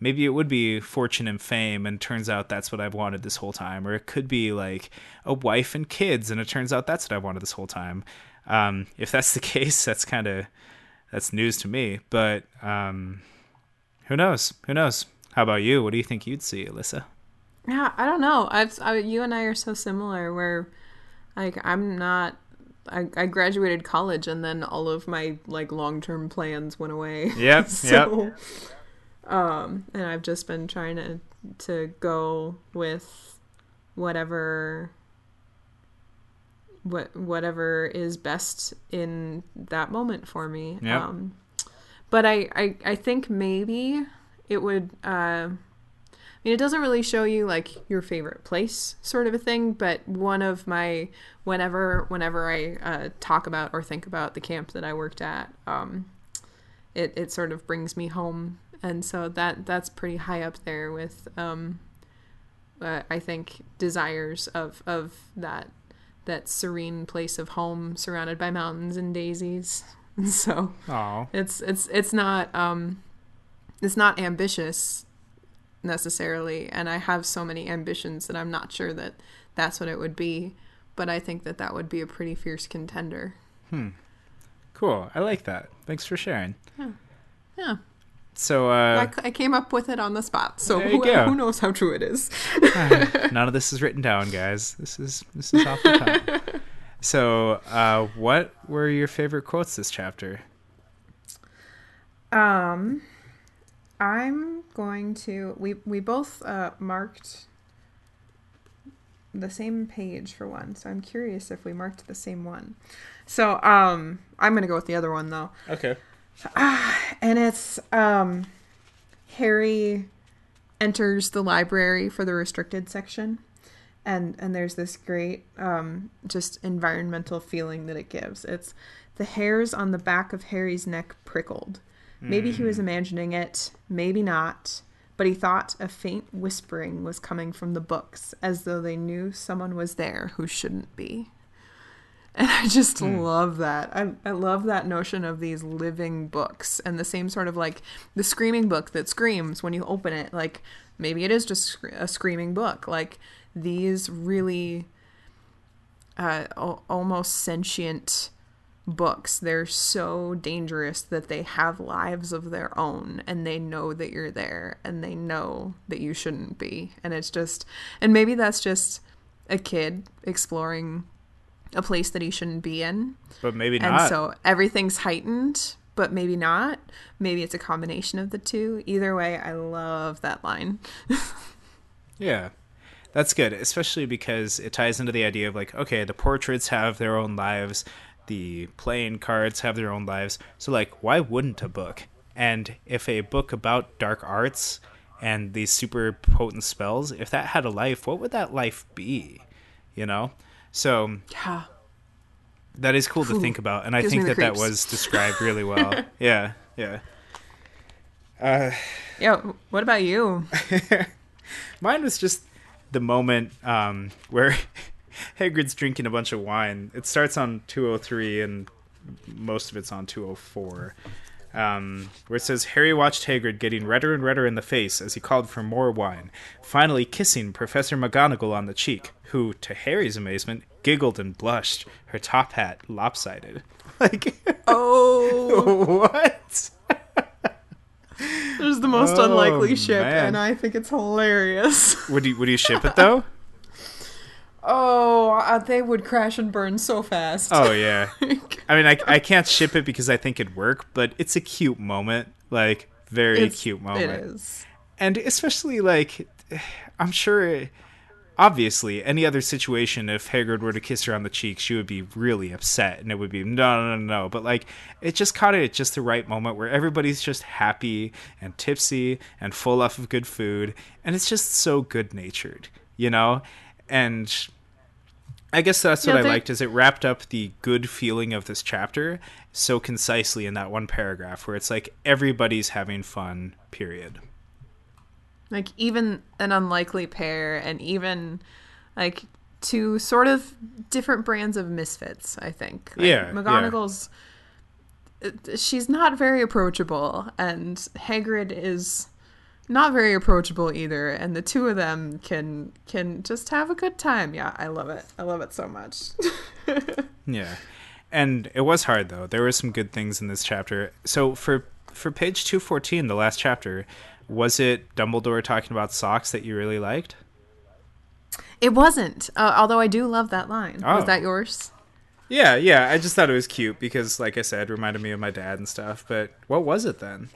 maybe it would be fortune and fame and turns out that's what I've wanted this whole time. Or it could be like a wife and kids and it turns out that's what I've wanted this whole time. Um, if that's the case that's kind of that's news to me. But um, who knows? Who knows? How about you? What do you think you'd see Alyssa? Yeah I don't know. I've I, you and I are so similar where like I'm not I, I graduated college and then all of my like long term plans went away. Yep. so, yep. Um, and I've just been trying to to go with whatever what whatever is best in that moment for me. Yep. Um, but I, I I think maybe it would uh, I mean, it doesn't really show you like your favorite place, sort of a thing. But one of my whenever whenever I uh, talk about or think about the camp that I worked at, um, it it sort of brings me home and so that that's pretty high up there with um, uh, I think desires of of that that serene place of home surrounded by mountains and daisies. so Aww. it's it's it's not um, it's not ambitious necessarily, and I have so many ambitions that I'm not sure that that's what it would be. But I think that that would be a pretty fierce contender. Hmm. Cool. I like that. Thanks for sharing. Yeah. Yeah. So uh, I, I, came up with it on the spot. So who, who, knows how true it is? None of this is written down, guys. This is this is off the top. so, uh, what were your favorite quotes this chapter? Um, I'm going to. We we both uh, marked the same page for one, so I'm curious if we marked the same one. So um, I'm gonna go with the other one though, Okay. And it's um, Harry enters the library for the restricted section, and and there's this great um, just environmental feeling that it gives. It's the hairs on the back of Harry's neck prickled. Maybe he was imagining it, maybe not, but he thought a faint whispering was coming from the books, as though they knew someone was there who shouldn't be. And I just love that. I, I love that notion of these living books and the same sort of like the screaming book that screams when you open it. Like maybe it is just a screaming book. Like these really uh, al- almost sentient books. They're so dangerous that they have lives of their own and they know that you're there and they know that you shouldn't be. And it's just, and maybe that's just a kid exploring a place that he shouldn't be in. But maybe And not. And so everything's heightened, but maybe not. Maybe it's a combination of the two. Either way, I love that line. Yeah. That's good, especially because it ties into the idea of like, okay, the portraits have their own lives, the playing cards have their own lives. So like, why wouldn't a book? And if a book about dark arts and these super potent spells, if that had a life, what would that life be? You know? So Yeah. that is cool to think about, and I think that the that was described really well. yeah, yeah. Uh, Yeah. What about you? Mine was just the moment um, where Hagrid's drinking a bunch of wine. It starts on 203 and most of it's on 204. Um, where it says Harry watched Hagrid getting redder and redder in the face as he called for more wine, finally kissing Professor McGonagall on the cheek, who, to Harry's amazement, giggled and blushed, her top hat lopsided. Like, Oh, what? there's the most Oh, unlikely ship, man. and I think it's hilarious. Would you would you ship it though? Oh, uh, they would crash and burn so fast. Oh yeah. I mean, I, I can't ship it because I think it'd work, but it's a cute moment, like very It's- cute moment, It is. and especially like, I'm sure, obviously, any other situation, if Hagrid were to kiss her on the cheek, she would be really upset, and it would be no, no, no, no. But like, it just caught it at just the right moment where everybody's just happy and tipsy and full off of good food, and it's just so good natured, you know, and. I guess that's what Yeah, I liked is it wrapped up the good feeling of this chapter so concisely in that one paragraph where it's like everybody's having fun, period. Like even an unlikely pair, and even like two sort of different brands of misfits. I think. Like, Yeah, yeah. McGonagall's. uh, She's not very approachable, and Hagrid is not very approachable either. And the two of them can can just have a good time. Yeah, I love it. I love it so much. Yeah. And it was hard though. There were some good things in this chapter. So for for page 214, the last chapter, was it Dumbledore talking about socks that you really liked? it wasn't, uh, although I do love that line. oh. Was that yours? Yeah, yeah. I just thought it was cute because like I said, reminded me of my dad and stuff. But what was it then?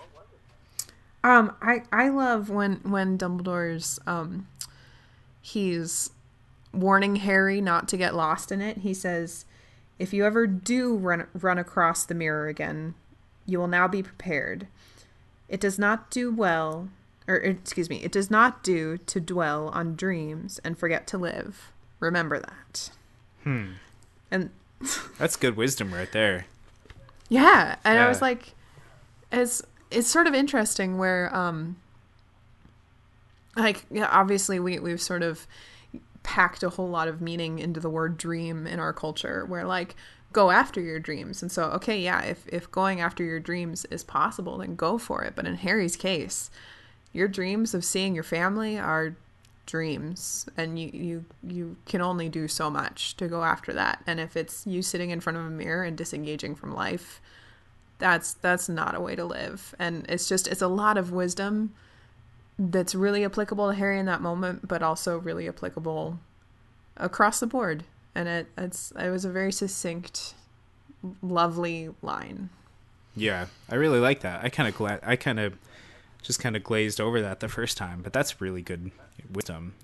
Um, I I love when when Dumbledore's um, he's warning Harry not to get lost in it. He says, "If you ever do run run across the mirror again, you will now be prepared. It does not do well, or excuse me, it does not do to dwell on dreams and forget to live. Remember that." Hmm. And That's good wisdom right there. Yeah, and I was like, it's it's sort of interesting where um, like yeah, obviously we we've sort of packed a whole lot of meaning into the word dream in our culture, where like go after your dreams, and so okay, yeah, if if going after your dreams is possible, then go for it. But in Harry's case, your dreams of seeing your family are dreams and you you you can only do so much to go after that and if it's you sitting in front of a mirror and disengaging from life that's that's not a way to live and it's just it's a lot of wisdom that's really applicable to harry in that moment but also really applicable across the board and it it's it was a very succinct lovely line Yeah, I really like that. I kind of glad. I kind of just kind of glazed over that the first time. But that's really good wisdom,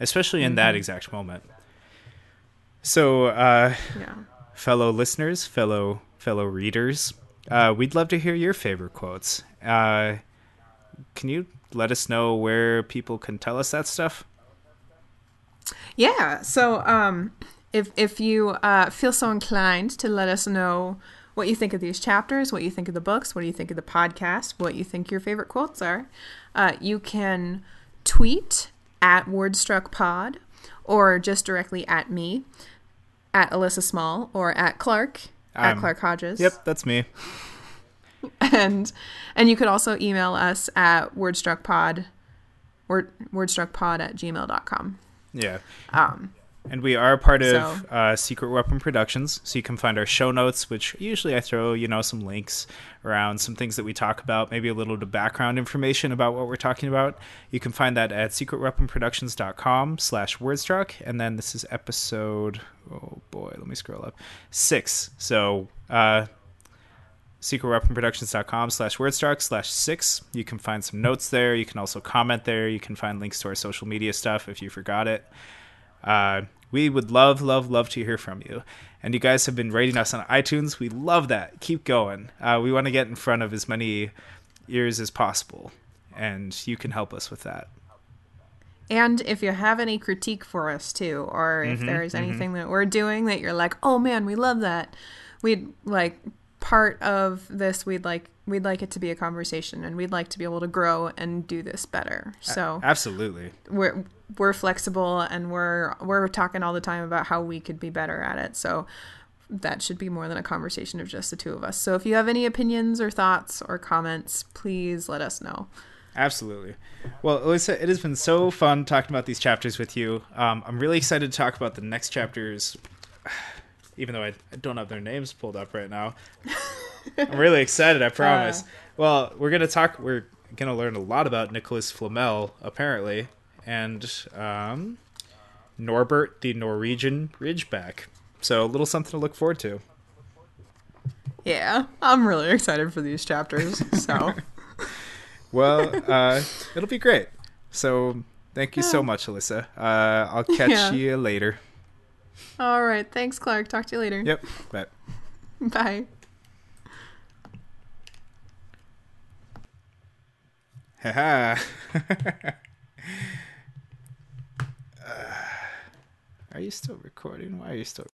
especially in mm-hmm. that exact moment. So, uh, yeah. fellow listeners, fellow fellow readers, uh, we'd love to hear your favorite quotes. Uh, can you let us know where people can tell us that stuff? Yeah. So, um, if if you uh, feel so inclined to let us know what you think of these chapters, what you think of the books, what do you think of the podcast, what you think your favorite quotes are, uh, you can tweet at WordstruckPod or just directly at me, at Alyssa Small, or at Clark, at Clark Hodges. Yep, that's me. and and you could also email us at wordstruckpod word, wordstruckpod at gmail.com. Yeah. Um, and we are part of so. uh, Secret Weapon Productions, so you can find our show notes, which usually I throw, you know, some links around some things that we talk about, maybe a little bit of background information about what we're talking about. You can find that at secretweaponproductions.com slash wordstruck. And then this is episode, oh boy, let me scroll up, six. So, uh, secretweaponproductions.com slash wordstruck slash six. You can find some notes there. You can also comment there. You can find links to our social media stuff if you forgot it. Uh, we would love, love, love to hear from you. And you guys have been rating us on iTunes. We love that. Keep going. Uh, we want to get in front of as many ears as possible, and you can help us with that. And if you have any critique for us too, or if mm-hmm, there's mm-hmm. anything mm-hmm. that we're doing that you're like, oh man, we love that, we'd like part of this we'd like we'd like it to be a conversation and we'd like to be able to grow and do this better. So absolutely. we're we're flexible and we're we're talking all the time about how we could be better at it. So that should be more than a conversation of just the two of us. So if you have any opinions or thoughts or comments please let us know. Absolutely. Well alyssa it has been so fun talking about these chapters with you. Um, i'm really excited to talk about the next chapters even though I, I don't have their names pulled up right now. I'm really excited. I promise. Uh, well, we're gonna talk. We're gonna learn a lot about Nicolas Flamel, apparently, and um, Norbert the Norwegian Ridgeback. So a little something to look forward to. Yeah, I'm really excited for these chapters. So, well, uh, it'll be great. So, thank you yeah. so much, Alyssa. Uh, I'll catch yeah. you later. All right. Thanks, Clark. Talk to you later. Yep. Bye. Bye. Haha. uh, are you still recording? Why are you still